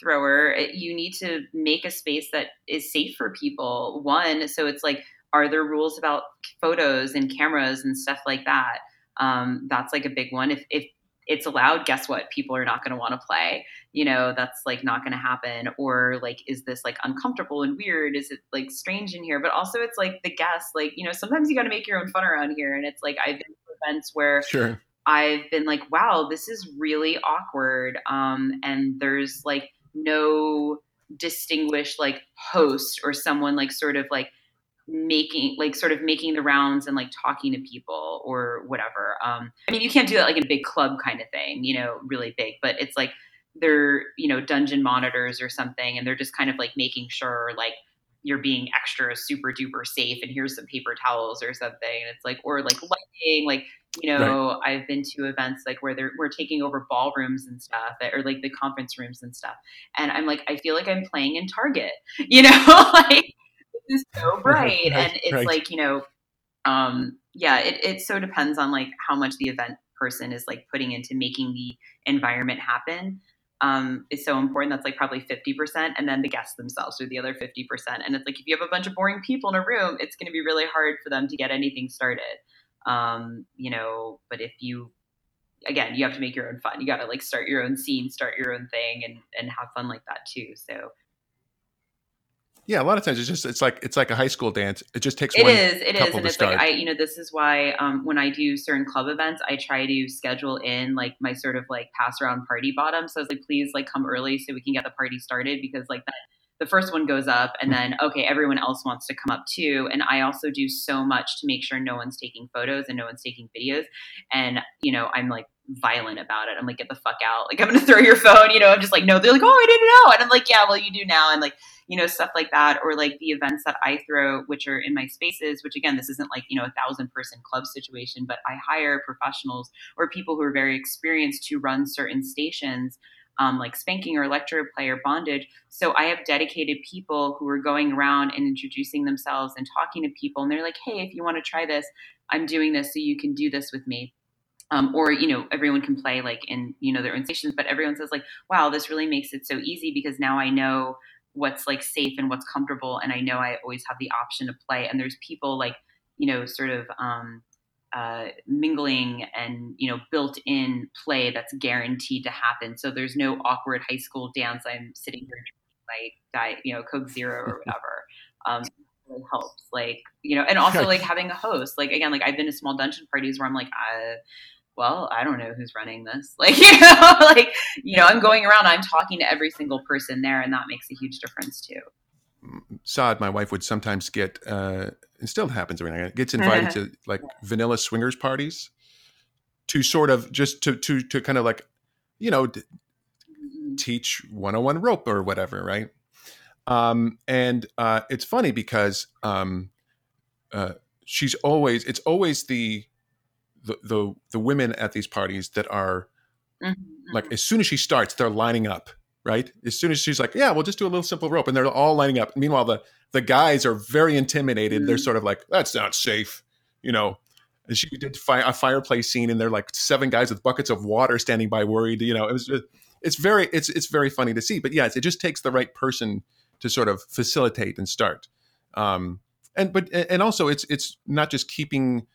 thrower it, you need to make a space that is safe for people one. So it's like are there rules about photos and cameras and stuff like that? Um, that's like a big one. If, if it's allowed guess what? People are not going to want to play. You know that's like not going to happen. Or like is this like uncomfortable and weird? Is it like strange in here? But also it's like the guests like you know sometimes you got to make your own fun around here. And it's like i've been to events where Sure. I've been like, wow, this is really awkward. Um, and there's like no distinguished like host or someone like sort of like making like sort of making the rounds and like talking to people or whatever. Um, I mean, you can't do that like in a big club kind of thing, you know, really big, but it's like they're, you know, dungeon monitors or something, and they're just kind of like making sure like you're being extra super duper safe and here's some paper towels or something and it's like or like lighting like you know right. i've been to events like where they're we're taking over ballrooms and stuff or like the conference rooms and stuff and i'm like i feel like i'm playing in target you know like is so bright right, and it's right. like you know um yeah it, it so depends on like how much the event person is like putting into making the environment happen um, is so important. That's like probably 50%. And then the guests themselves are the other 50%. And it's like if you have a bunch of boring people in a room, it's going to be really hard for them to get anything started. Um, you know, but if you, again, you have to make your own fun. You got to like start your own scene, start your own thing, and and have fun like that too. So yeah, a lot of times it's just it's like it's like a high school dance. It just takes. One. It is, it is, and it's start. like I, you know, this is why um, when I do certain club events, I try to schedule in like my sort of like pass around party bottom. So I was like, please like come early so we can get the party started because like that the first one goes up and mm-hmm. then okay everyone else wants to come up too. And i also do so much to make sure no one's taking photos and no one's taking videos. And you know i'm like violent about it. I'm like get the fuck out. Like i'm gonna throw your phone you know i'm just like no they're like oh i didn't know. And i'm like yeah well you do now. And like you know stuff like that. Or like the events that i throw which are in my spaces which again this isn't like you know a thousand person club situation but i hire professionals or people who are very experienced to run certain stations um, like spanking or electroplay or bondage. So I have dedicated people who are going around and introducing themselves and talking to people. And they're like, hey, if you want to try this, I'm doing this so you can do this with me. Um, or you know everyone can play like in you know their own stations but everyone says like wow this really makes it so easy because now i know what's like safe and what's comfortable and i know i always have the option to play and there's people like you know sort of um, uh, mingling and you know built-in play that's guaranteed to happen. So there's no awkward high school dance. I'm sitting here drinking my diet, you know, Coke Zero or whatever. Um, really helps, like you know, and also like having a host. Like again, like I've been to small dungeon parties where I'm like, uh, well, I don't know who's running this. Like you know, like you know, I'm going around, I'm talking to every single person there, and that makes a huge difference too. Saad, my wife would sometimes get, uh, it still happens every now gets invited to like vanilla swingers parties to sort of just to to to kind of like, you know, d- teach 101 rope or whatever, right? Um, and uh, it's funny because um, uh, she's always it's always the, the the the women at these parties that are mm-hmm. like mm-hmm. as soon as she starts, they're lining up right? As soon as she's like, "Yeah, we'll just do a little simple rope," and they're all lining up. Meanwhile, the the guys are very intimidated. Mm. They're sort of like, "That's not safe," you know. And she did fi- a fire play scene, and they're like seven guys with buckets of water standing by, worried. You know, it was it's very it's it's very funny to see. But yes, it just takes the right person to sort of facilitate and start. Um, and but and also it's it's not just keeping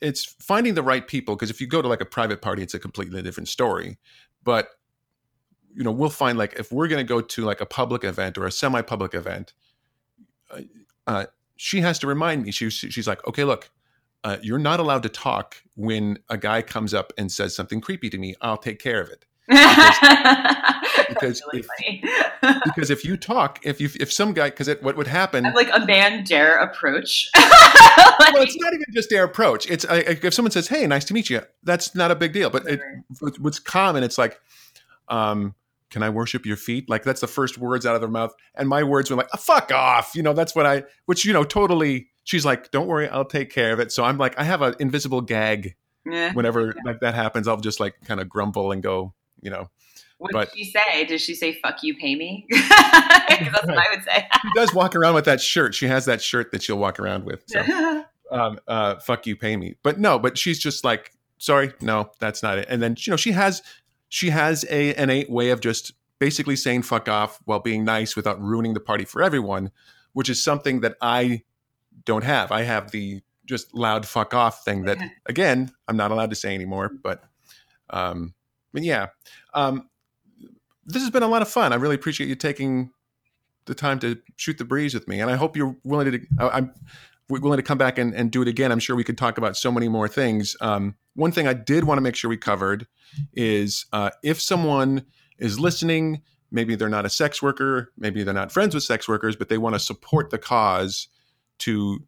it's finding the right people because if you go to like a private party it's a completely different story but you know we'll find like if we're going to go to like a public event or a semi-public event uh, uh, she has to remind me. She, she's like okay look uh, you're not allowed to talk when a guy comes up and says something creepy to me. I'll take care of it. Because, because really if, because if you talk if you if some guy because what would happen I'm like a man dare approach? Like, well it's not even just dare approach. It's if someone says hey nice to meet you that's not a big deal. But it, what's common it's like um, can I worship your feet? Like that's the first words out of their mouth. And my words were like, oh, fuck off. You know, that's what I, which, you know, totally, she's like, don't worry, I'll take care of it. So I'm like, I have an invisible gag. Yeah. Whenever yeah. like that happens, I'll just like kind of grumble and go, you know. What but, did she say? Does she say "fuck you, pay me"? that's what I would say. she does walk around with that shirt. She has that shirt that she'll walk around with. So, um, uh, "Fuck you, pay me." But no, but she's just like, "Sorry, no, that's not it." And then you know she has she has a innate way of just basically saying fuck off while being nice without ruining the party for everyone, which is something that I don't have. I have the just loud fuck off thing that again, I'm not allowed to say anymore, but Um, but yeah, um, this has been a lot of fun. I really appreciate you taking the time to shoot the breeze with me, and I hope you're willing to. I, am willing to come back and, and do it again. I'm sure we could talk about so many more things. Um, one thing I did want to make sure we covered is uh, if someone is listening, maybe they're not a sex worker, maybe they're not friends with sex workers, but they want to support the cause to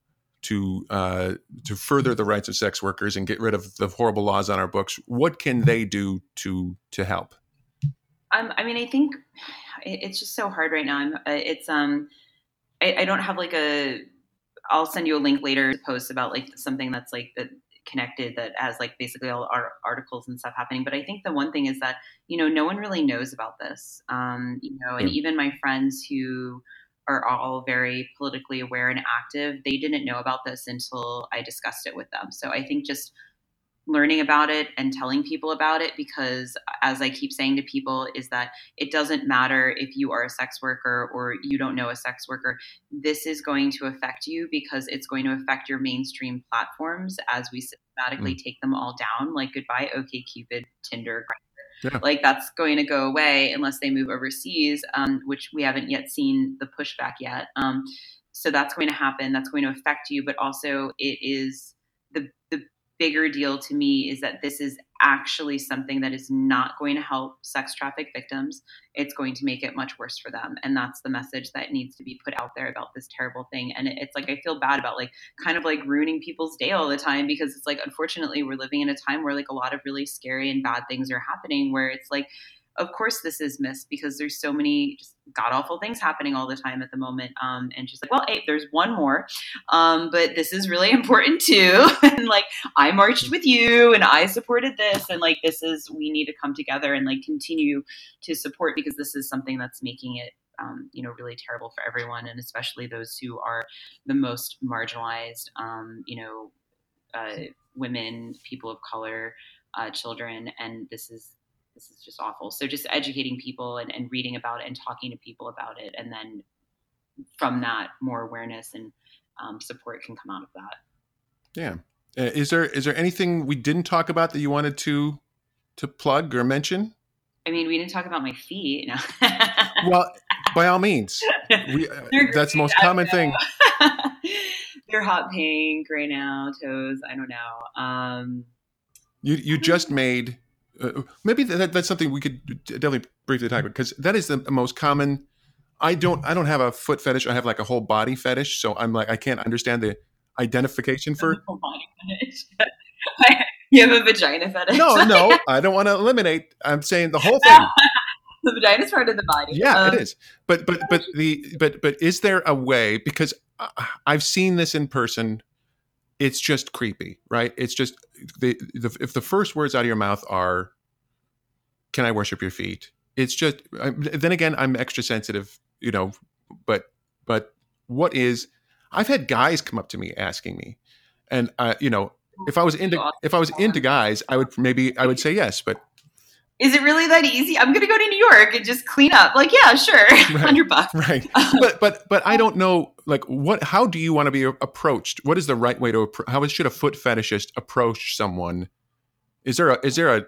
to uh, to further the rights of sex workers and get rid of the horrible laws on our books. What can they do to to help? Um, I mean, I think it's just so hard right now. I'm, uh, it's um, I, I don't have like a. I'll send you a link later to post about like something that's like that connected that has like basically all our articles and stuff happening. But I think the one thing is that you know no one really knows about this. Um, you know, and even my friends who are all very politically aware and active, they didn't know about this until I discussed it with them. So I think just learning about it and telling people about it because as i keep saying to people is that it doesn't matter if you are a sex worker or you don't know a sex worker this is going to affect you because it's going to affect your mainstream platforms as we systematically mm. take them all down like goodbye OkCupid tinder yeah. like that's going to go away unless they move overseas um, which we haven't yet seen the pushback yet um, so that's going to happen that's going to affect you but also it is the the bigger deal to me is that this is actually something that is not going to help sex traffic victims. It's going to make it much worse for them. And that's the message that needs to be put out there about this terrible thing. And it's like, I feel bad about like kind of like ruining people's day all the time because it's like, unfortunately, we're living in a time where like a lot of really scary and bad things are happening where it's like, of course this is missed because there's so many just god awful things happening all the time at the moment. Um, and she's like, well, hey, there's one more, um, but this is really important too. and like, I marched with you and I supported this, and like, this is we need to come together and like continue to support because this is something that's making it um, you know really terrible for everyone and especially those who are the most marginalized um, you know uh, women people of color uh, children and this is this is just awful. So just educating people and, and reading about it and talking to people about it, and then from that, more awareness and um, support can come out of that. Yeah. Uh, is there is there anything we didn't talk about that you wanted to to plug or mention? I mean, we didn't talk about my feet. No. well, by all means, we, uh, that's the most common thing. They're hot pink right now, toes. I don't know. Um, you you just made uh, maybe that, that's something we could definitely briefly talk about because that is the most common. I don't I don't have a foot fetish. I have like a whole body fetish. So I'm like I can't understand the identification for whole body fetish. you have a vagina fetish. no, no, I don't want to eliminate. I'm saying the whole thing. the vagina is part of the body. Yeah, um, it is. But but but the but but is there a way because I've seen this in person it's just creepy, right? It's just the, the, if the first words out of your mouth are, "Can I worship your feet?" It's just. I, then again, I'm extra sensitive, you know. But but what is? I've had guys come up to me asking me, and uh, you know, if I was into if I was into guys, I would maybe I would say yes, but is it really that easy? I'm going to go to New York and just clean up. Like, yeah, sure, hundred right, bucks. Right. but but but I don't know. Like, what? How do you want to be approached? What is the right way to? How should a foot fetishist approach someone? Is there a? Is there a?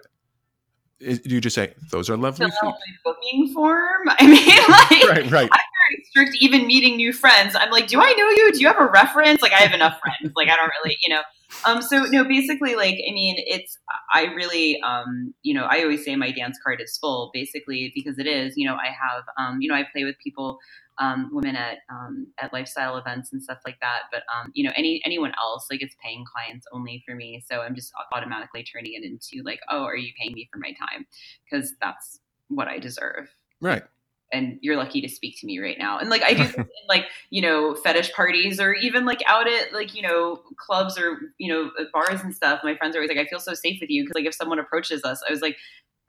Is, do you just say those are lovely feet? booking form. I mean, like, right, right. I'm very strict. Even meeting new friends, I'm like, do I know you? Do you have a reference? Like, I have enough friends. Like, I don't really, you know. Um, so no, basically, like, I mean, it's, I really, um, you know, I always say my dance card is full, basically, because it is, you know, I have, um, you know, I play with people, um, women at, um, at lifestyle events and stuff like that. But, um, you know, any, anyone else, like it's paying clients only for me. So I'm just automatically turning it into like, oh, are you paying me for my time? Cause that's what I deserve. Right and you're lucky to speak to me right now. And like I do in like, you know, fetish parties or even like out at like, you know, clubs or, you know, bars and stuff. My friends are always like, I feel so safe with you. Cause like if someone approaches us, I was like,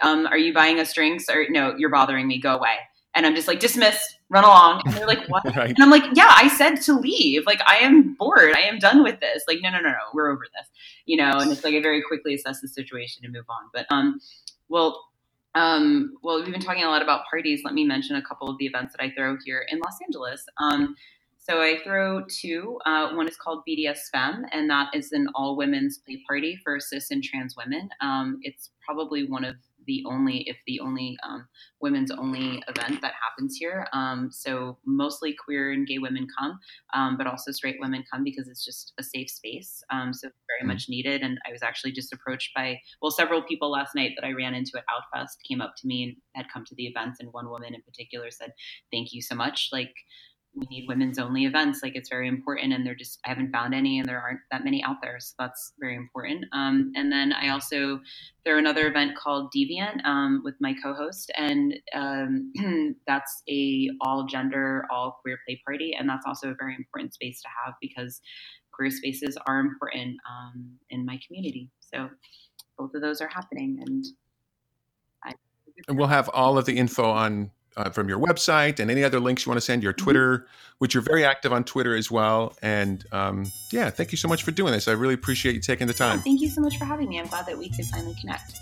um, are you buying us drinks or no, you're bothering me. Go away. And I'm just like, dismissed, run along. And they're like, what? right. And I'm like, yeah, I said to leave. Like, I am bored. I am done with this. Like, no, no, no, no, we're over this, you know? And it's like, I very quickly assess the situation and move on. But, um, well, um, well, we've been talking a lot about parties. Let me mention a couple of the events that I throw here in Los Angeles. Um, So I throw two. Uh, one is called BDS Femme, and that is an all women's play party for cis and trans women. Um, it's probably one of the only, if the only, um, women's only event that happens here. Um, so mostly queer and gay women come, um, but also straight women come because it's just a safe space. Um, so very mm-hmm. much needed. And I was actually just approached by, well, several people last night that I ran into at Outfest came up to me and had come to the events. And one woman in particular said, thank you so much. Like, we need women's only events. Like it's very important, and they're just I haven't found any, and there aren't that many out there, so that's very important. Um, and then I also throw another event called Deviant um, with my co-host, and um, that's a all gender, all queer play party, and that's also a very important space to have because queer spaces are important um, in my community. So both of those are happening, and. I- and we'll have all of the info on uh, from your website and any other links you want to send, your mm-hmm. Twitter, which you're very active on Twitter as well. And um, yeah, thank you so much for doing this. I really appreciate you taking the time. Yeah, thank you so much for having me. I'm glad that we could finally connect.